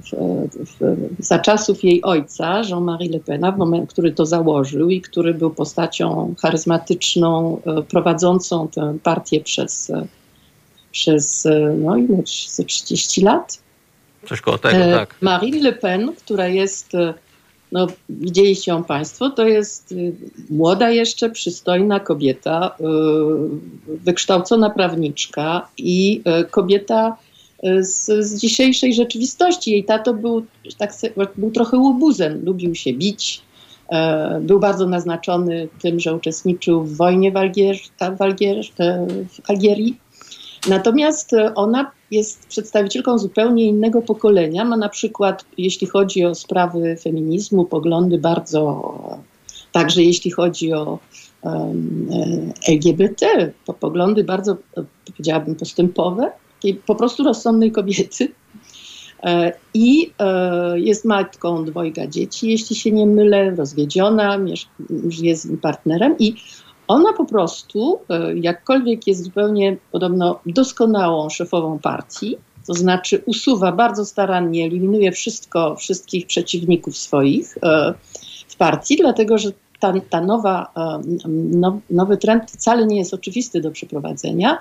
w, w, za czasów jej ojca, Jean-Marie Le Pen, w moment, który to założył i który był postacią charyzmatyczną, prowadzącą tę partię przez przez e, no, ile, 30 lat. Coś koło tego, e, tak. Marine Le Pen, która jest, e, no widzieliście ją Państwo, to jest młoda jeszcze, przystojna kobieta, wykształcona prawniczka i kobieta z, z dzisiejszej rzeczywistości. Jej tato był, tak, był trochę łobuzem, lubił się bić, był bardzo naznaczony tym, że uczestniczył w wojnie w, Algier, w, Algier, w Algierii Natomiast e, ona jest przedstawicielką zupełnie innego pokolenia. Ma na przykład, jeśli chodzi o sprawy feminizmu, poglądy bardzo, także jeśli chodzi o um, LGBT, to poglądy bardzo, e, powiedziałabym, postępowe, po prostu rozsądnej kobiety. I jest matką dwojga dzieci, jeśli się nie mylę, rozwiedziona, jest partnerem i ona po prostu, e, jakkolwiek jest zupełnie podobno doskonałą szefową partii, to znaczy usuwa bardzo starannie, eliminuje wszystko, wszystkich przeciwników swoich e, w partii, dlatego że ta, ta nowa, e, nowy trend wcale nie jest oczywisty do przeprowadzenia.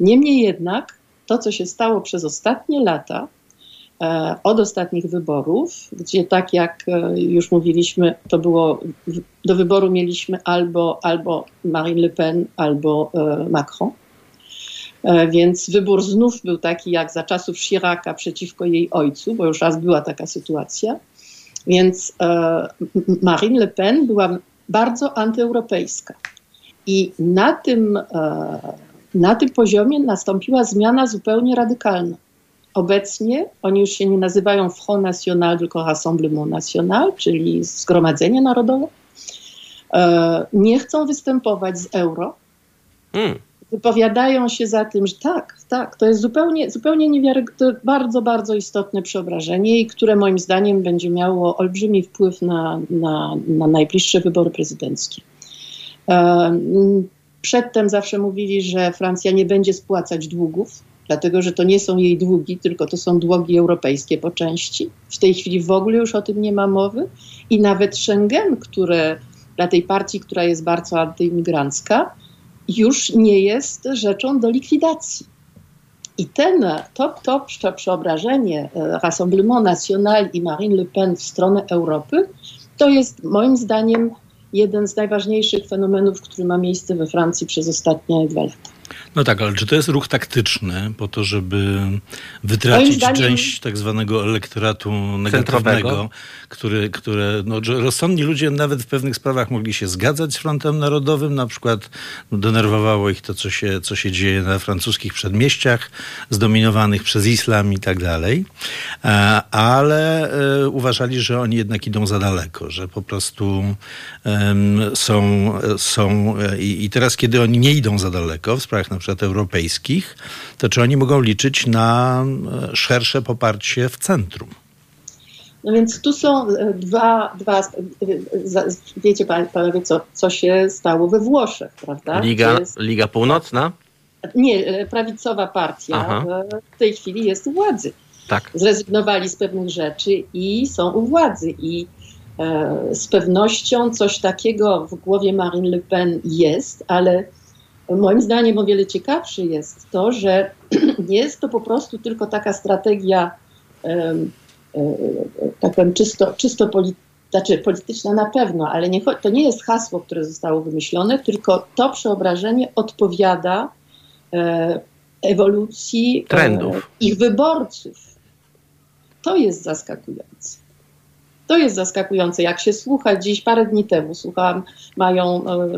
Niemniej jednak to, co się stało przez ostatnie lata, od ostatnich wyborów, gdzie tak jak e, już mówiliśmy, to było, do wyboru mieliśmy albo, albo Marine Le Pen, albo e, Macron. Więc wybór znów był taki jak za czasów Chiraca przeciwko jej ojcu, bo już raz była taka sytuacja. Więc Marine Le Pen była bardzo antyeuropejska. I na tym, na tym poziomie nastąpiła zmiana zupełnie radykalna. Obecnie oni już się nie nazywają Front National, tylko Rassemblement National, czyli Zgromadzenie Narodowe. E, nie chcą występować z euro. Hmm. wypowiadają się za tym, że tak, tak, to jest zupełnie, zupełnie niewiarygodne, bardzo, bardzo istotne przeobrażenie i które moim zdaniem będzie miało olbrzymi wpływ na, na, na najbliższe wybory prezydenckie. Przedtem zawsze mówili, że Francja nie będzie spłacać długów, dlatego że to nie są jej długi, tylko to są długi europejskie po części. W tej chwili w ogóle już o tym nie ma mowy i nawet Schengen, które dla tej partii, która jest bardzo antyimigrancka, już nie jest rzeczą do likwidacji. I ten top, top, to przeobrażenie e, Rassemblement National i Marine Le Pen w stronę Europy, to jest moim zdaniem jeden z najważniejszych fenomenów, który ma miejsce we Francji przez ostatnie dwa lata. No tak, ale czy to jest ruch taktyczny po to, żeby wytracić zdaniem... część tak zwanego elektoratu negatywnego, który, które, no, że rozsądni ludzie nawet w pewnych sprawach mogli się zgadzać z Frontem Narodowym, na przykład denerwowało ich to, co się, co się dzieje na francuskich przedmieściach, zdominowanych przez islam i tak dalej, e, ale e, uważali, że oni jednak idą za daleko, że po prostu są, są e, i, i teraz, kiedy oni nie idą za daleko w sprawach na przykład europejskich, to czy oni mogą liczyć na e, szersze poparcie w centrum? No więc tu są e, dwa, dwa e, wiecie panowie, co, co się stało we Włoszech, prawda? Liga, jest, Liga Północna? Nie, prawicowa partia Aha. w tej chwili jest u władzy. Tak. Zrezygnowali z pewnych rzeczy i są u władzy. I e, z pewnością coś takiego w głowie Marine Le Pen jest, ale Moim zdaniem o wiele ciekawsze jest to, że nie <clears throat> jest to po prostu tylko taka strategia, e, tak powiem, czysto, czysto polityczna, znaczy polityczna na pewno, ale nie, to nie jest hasło, które zostało wymyślone, tylko to przeobrażenie odpowiada e, ewolucji e, Trendów. ich wyborców. To jest zaskakujące. To jest zaskakujące. Jak się słucha dziś, parę dni temu słuchałam, mają e,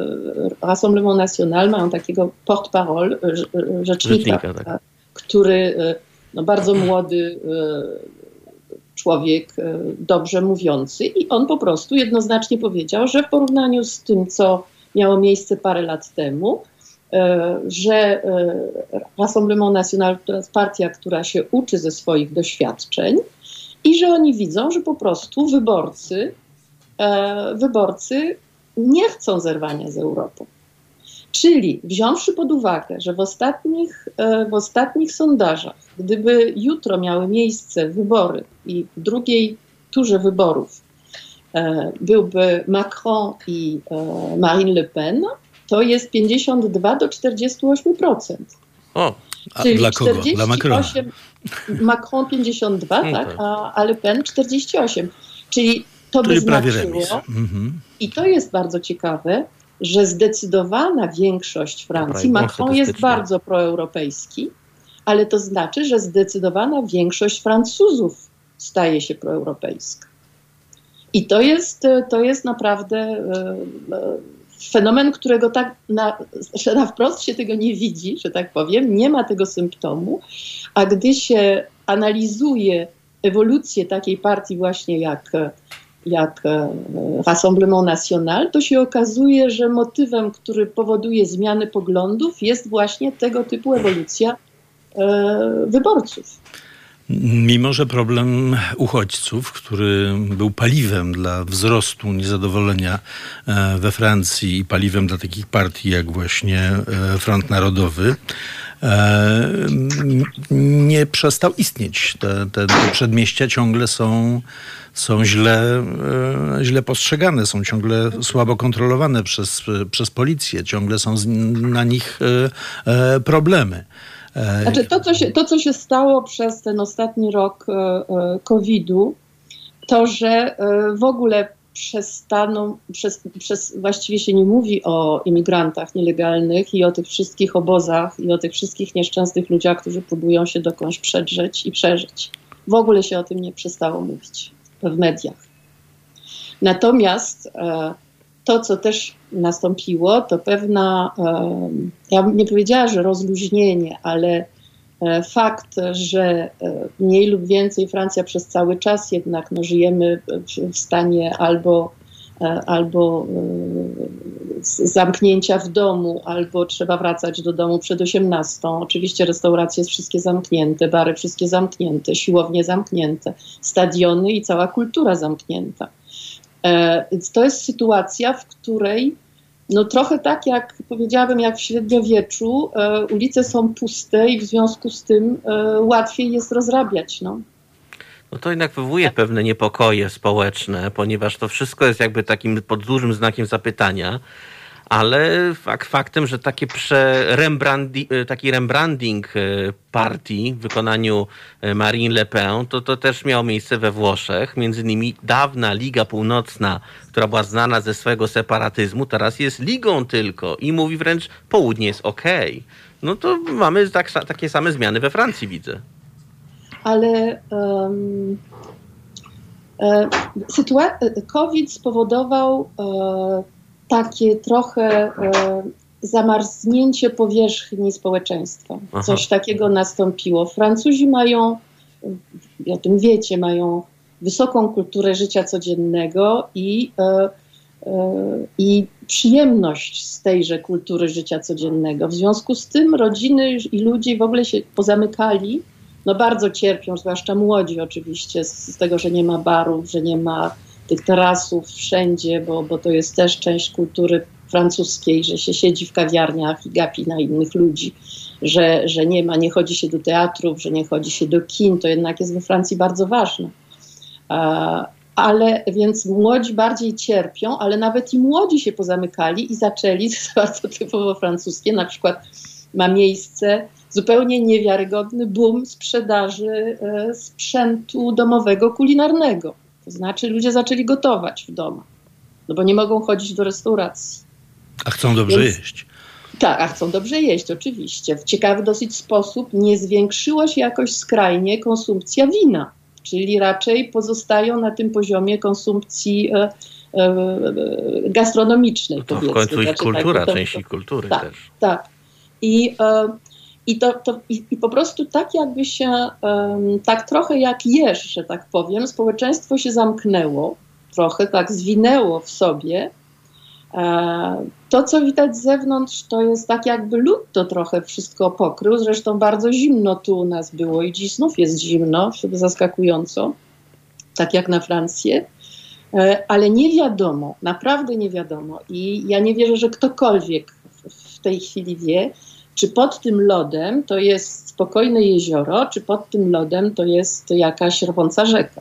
Rassemblement National, mają takiego porte-parole, e, e, rzecznika, rzecznika tak. który e, no, bardzo młody człowiek, dobrze mówiący i on po prostu jednoznacznie powiedział, że w porównaniu z tym, co miało miejsce parę lat temu, że Rassemblement National to jest partia, która się uczy ze swoich doświadczeń, i że oni widzą, że po prostu wyborcy, e, wyborcy nie chcą zerwania z Europą. Czyli wziąwszy pod uwagę, że w ostatnich, e, w ostatnich sondażach, gdyby jutro miały miejsce wybory i w drugiej turze wyborów e, byłby Macron i Marine Le Pen, to jest 52 do 48%. O, a Czyli dla kogo? 48, dla Macrona. Macron 52, no tak, tak, a, a Le Pen 48. Czyli to Czyli by znaczyło, mhm. i to jest bardzo ciekawe, że zdecydowana większość Francji, Dobra, Macron jest bardzo proeuropejski, ale to znaczy, że zdecydowana większość Francuzów staje się proeuropejska. I to jest, to jest naprawdę e, e, fenomen, którego tak na, że na wprost się tego nie widzi, że tak powiem, nie ma tego symptomu, a gdy się analizuje ewolucję takiej partii właśnie jak, jak e, Rassemblement National, to się okazuje, że motywem, który powoduje zmiany poglądów jest właśnie tego typu ewolucja e, wyborców. Mimo, że problem uchodźców, który był paliwem dla wzrostu niezadowolenia e, we Francji i paliwem dla takich partii jak właśnie e, Front Narodowy, e, nie przestał istnieć. Te, te, te przedmieścia ciągle są, są źle, źle postrzegane, są ciągle słabo kontrolowane przez, przez policję, ciągle są na nich problemy. Znaczy to co, się, to, co się stało przez ten ostatni rok e, e, COVID-u, to, że e, w ogóle przestaną, przez, przez, właściwie się nie mówi o imigrantach nielegalnych i o tych wszystkich obozach i o tych wszystkich nieszczęsnych ludziach, którzy próbują się dokądś przedrzeć i przeżyć. W ogóle się o tym nie przestało mówić w mediach. Natomiast e, to, co też nastąpiło, to pewna, ja bym nie powiedziała, że rozluźnienie, ale e, fakt, że e, mniej lub więcej Francja przez cały czas jednak no, żyjemy w stanie albo, e, albo zamknięcia w domu, albo trzeba wracać do domu przed 18. Oczywiście restauracje wszystkie zamknięte, bary wszystkie zamknięte, siłownie zamknięte, stadiony i cała kultura zamknięta. E, więc to jest sytuacja, w której no trochę tak jak powiedziałabym, jak w średniowieczu, e, ulice są puste i w związku z tym e, łatwiej jest rozrabiać. No. No to jednak wywołuje pewne niepokoje społeczne, ponieważ to wszystko jest jakby takim pod dużym znakiem zapytania ale fakt faktem, że takie rembrandi, e, taki rebranding e, partii w wykonaniu e, Marine Le Pen, to, to też miało miejsce we Włoszech. Między innymi dawna Liga Północna, która była znana ze swojego separatyzmu, teraz jest ligą tylko i mówi wręcz południe jest ok. No to mamy tak, takie same zmiany we Francji, widzę. Ale um, e, sytua- COVID spowodował e, takie trochę e, zamarznięcie powierzchni społeczeństwa. Aha. Coś takiego nastąpiło. Francuzi mają, o tym wiecie, mają wysoką kulturę życia codziennego i, e, e, i przyjemność z tejże kultury życia codziennego. W związku z tym rodziny i ludzie w ogóle się pozamykali. No bardzo cierpią, zwłaszcza młodzi oczywiście, z, z tego, że nie ma barów, że nie ma tych tarasów wszędzie, bo, bo to jest też część kultury francuskiej, że się siedzi w kawiarniach i gapi na innych ludzi, że, że nie ma, nie chodzi się do teatrów, że nie chodzi się do kin, to jednak jest we Francji bardzo ważne. Ale więc młodzi bardziej cierpią, ale nawet i młodzi się pozamykali i zaczęli, <laughs> to jest bardzo typowo francuskie, na przykład ma miejsce zupełnie niewiarygodny boom sprzedaży e, sprzętu domowego, kulinarnego. To znaczy ludzie zaczęli gotować w domu, no bo nie mogą chodzić do restauracji. A chcą dobrze Więc, jeść. Tak, a chcą dobrze jeść, oczywiście. W ciekawy dosyć sposób nie zwiększyła się jakoś skrajnie konsumpcja wina, czyli raczej pozostają na tym poziomie konsumpcji e, e, gastronomicznej. No to w końcu ich znaczy, kultura, tak, to, część ich kultury tak, też. Tak. I e, i, to, to i, i, po prostu tak jakby się, um, tak trochę jak jeż, że tak powiem, społeczeństwo się zamknęło, trochę tak zwinęło w sobie. E, to, co widać z zewnątrz, to jest tak jakby lód to trochę wszystko pokrył. Zresztą bardzo zimno tu u nas było i dziś znów jest zimno, zaskakująco, tak jak na Francję. E, ale nie wiadomo, naprawdę nie wiadomo. I ja nie wierzę, że ktokolwiek w tej chwili wie, czy pod tym lodem to jest spokojne jezioro, czy pod tym lodem to jest jakaś rwąca rzeka.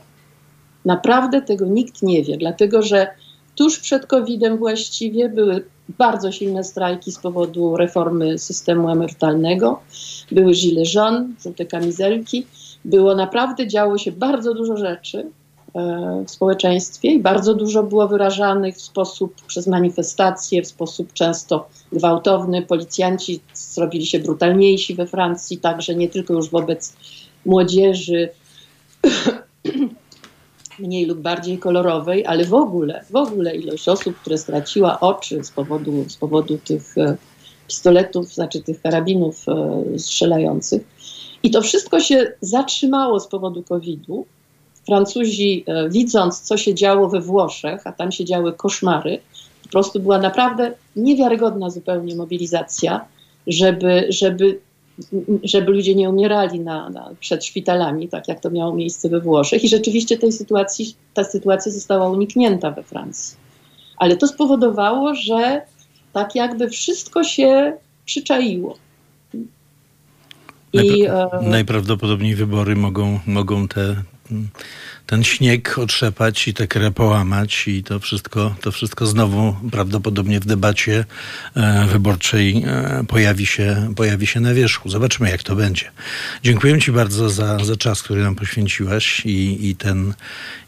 Naprawdę tego nikt nie wie, dlatego że tuż przed COVID-em właściwie były bardzo silne strajki z powodu reformy systemu emerytalnego, były gilets jaunes, żółte kamizelki, było naprawdę, działo się bardzo dużo rzeczy w społeczeństwie i bardzo dużo było wyrażanych w sposób przez manifestacje, w sposób często gwałtowny. Policjanci zrobili się brutalniejsi we Francji, także nie tylko już wobec młodzieży <coughs> mniej lub bardziej kolorowej, ale w ogóle, w ogóle ilość osób, które straciła oczy z powodu, z powodu tych e, pistoletów, znaczy tych karabinów e, strzelających. I to wszystko się zatrzymało z powodu COVID-u. Francuzi, e, widząc, co się działo we Włoszech, a tam się działy koszmary, prostu była naprawdę niewiarygodna zupełnie mobilizacja, żeby, żeby, żeby ludzie nie umierali na, na, przed szpitalami, tak jak to miało miejsce we Włoszech. I rzeczywiście tej sytuacji, ta sytuacja została uniknięta we Francji. Ale to spowodowało, że tak jakby wszystko się przyczaiło. I, e, Najprawdopodobniej wybory mogą, mogą te ten śnieg otrzepać i tę krę połamać i to wszystko, to wszystko znowu prawdopodobnie w debacie e, wyborczej e, pojawi, się, pojawi się na wierzchu. Zobaczymy, jak to będzie. Dziękuję Ci bardzo za, za czas, który nam poświęciłaś i, i, ten,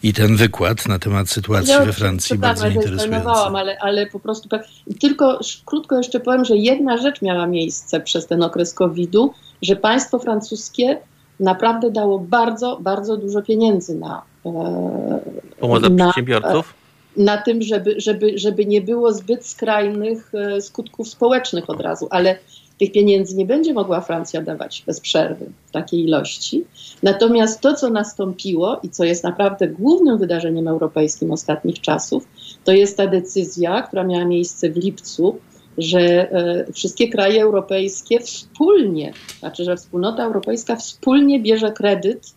i ten wykład na temat sytuacji ja we Francji. Bardzo interesujący. Ale, ale po prostu tak, tylko krótko jeszcze powiem, że jedna rzecz miała miejsce przez ten okres COVID-u, że państwo francuskie naprawdę dało bardzo, bardzo dużo pieniędzy na e, pomoc dla przedsiębiorców. Na tym, żeby, żeby, żeby nie było zbyt skrajnych e, skutków społecznych od razu, ale Tych pieniędzy nie będzie mogła Francja dawać bez przerwy w takiej ilości. Natomiast to, co nastąpiło i co jest naprawdę głównym wydarzeniem europejskim ostatnich czasów, to jest ta decyzja, która miała miejsce w lipcu, że e, wszystkie kraje europejskie wspólnie, znaczy, że wspólnota europejska wspólnie bierze kredyt,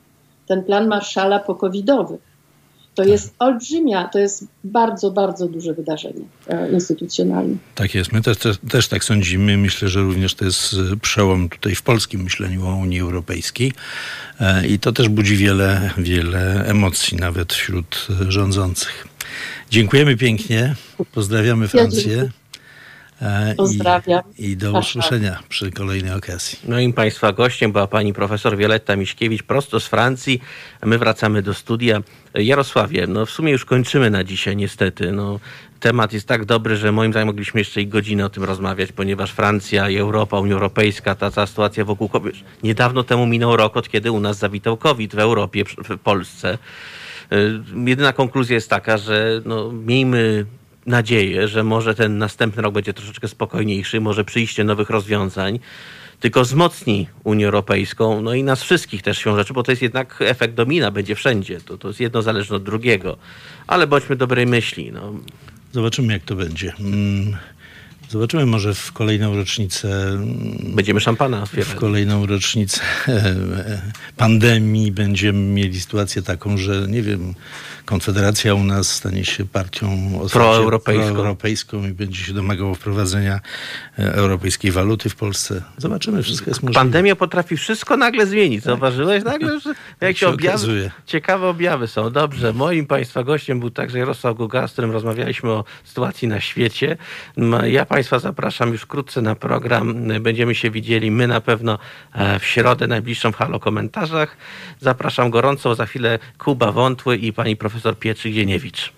ten plan Marszala pokowidowy. To tak. jest olbrzymia, to jest bardzo, bardzo duże wydarzenie e, instytucjonalne. Tak jest, my też, też, też, tak sądzimy. Myślę, że również to jest e, przełom tutaj w polskim myśleniu o Unii Europejskiej i to też budzi wiele, wiele emocji nawet wśród rządzących. Dziękujemy pięknie, pozdrawiamy Francję. E, Pozdrawiam. I, I, do usłyszenia przy kolejnej okazji. No i Państwa gościem była pani profesor Wioletta Miśkiewicz prosto z Francji. My wracamy do studia. Jarosławie, no w sumie już kończymy na dzisiaj niestety. No, temat jest tak dobry, że moim zdaniem mogliśmy jeszcze i godzinę o tym rozmawiać, ponieważ Francja i Europa, Unia Europejska, ta cała sytuacja wokół COVID. Niedawno temu minął rok, od kiedy u nas zawitał COVID w Europie, w Polsce. Y, jedyna konkluzja jest taka, że no, miejmy nadzieję, że może ten następny rok będzie troszeczkę spokojniejszy, może przyjście nowych rozwiązań, tylko wzmocni Unię Europejską, no i nas wszystkich też się rzeczy, bo to jest jednak efekt domina, będzie wszędzie. To, to jest jedno zależne od drugiego. Ale bądźmy dobrej myśli. No. Zobaczymy, jak to będzie. Mm. Zobaczymy może w kolejną rocznicę. Będziemy szampana otwierać. W kolejną rocznicę <laughs> pandemii będziemy mieli sytuację taką, że nie wiem, Konfederacja u nas stanie się partią proeuropejską. proeuropejską i będzie się domagała wprowadzenia e, europejskiej waluty w Polsce. Zobaczymy, wszystko jest możliwe. Pandemia potrafi wszystko nagle zmienić. Tak. Zauważyłeś nagle, że <laughs> jak się objawy, ciekawe objawy są. Dobrze, moim Państwa gościem był także Jarosław Guga, z którym rozmawialiśmy o sytuacji na świecie. Ja Państwa zapraszam już wkrótce na program. Będziemy się widzieli my na pewno e, w środę najbliższą w Halo Komentarzach. Zapraszam gorąco, za chwilę Kuba Wątły i pani profesor profesor Pietrzyk Dzieniewicz.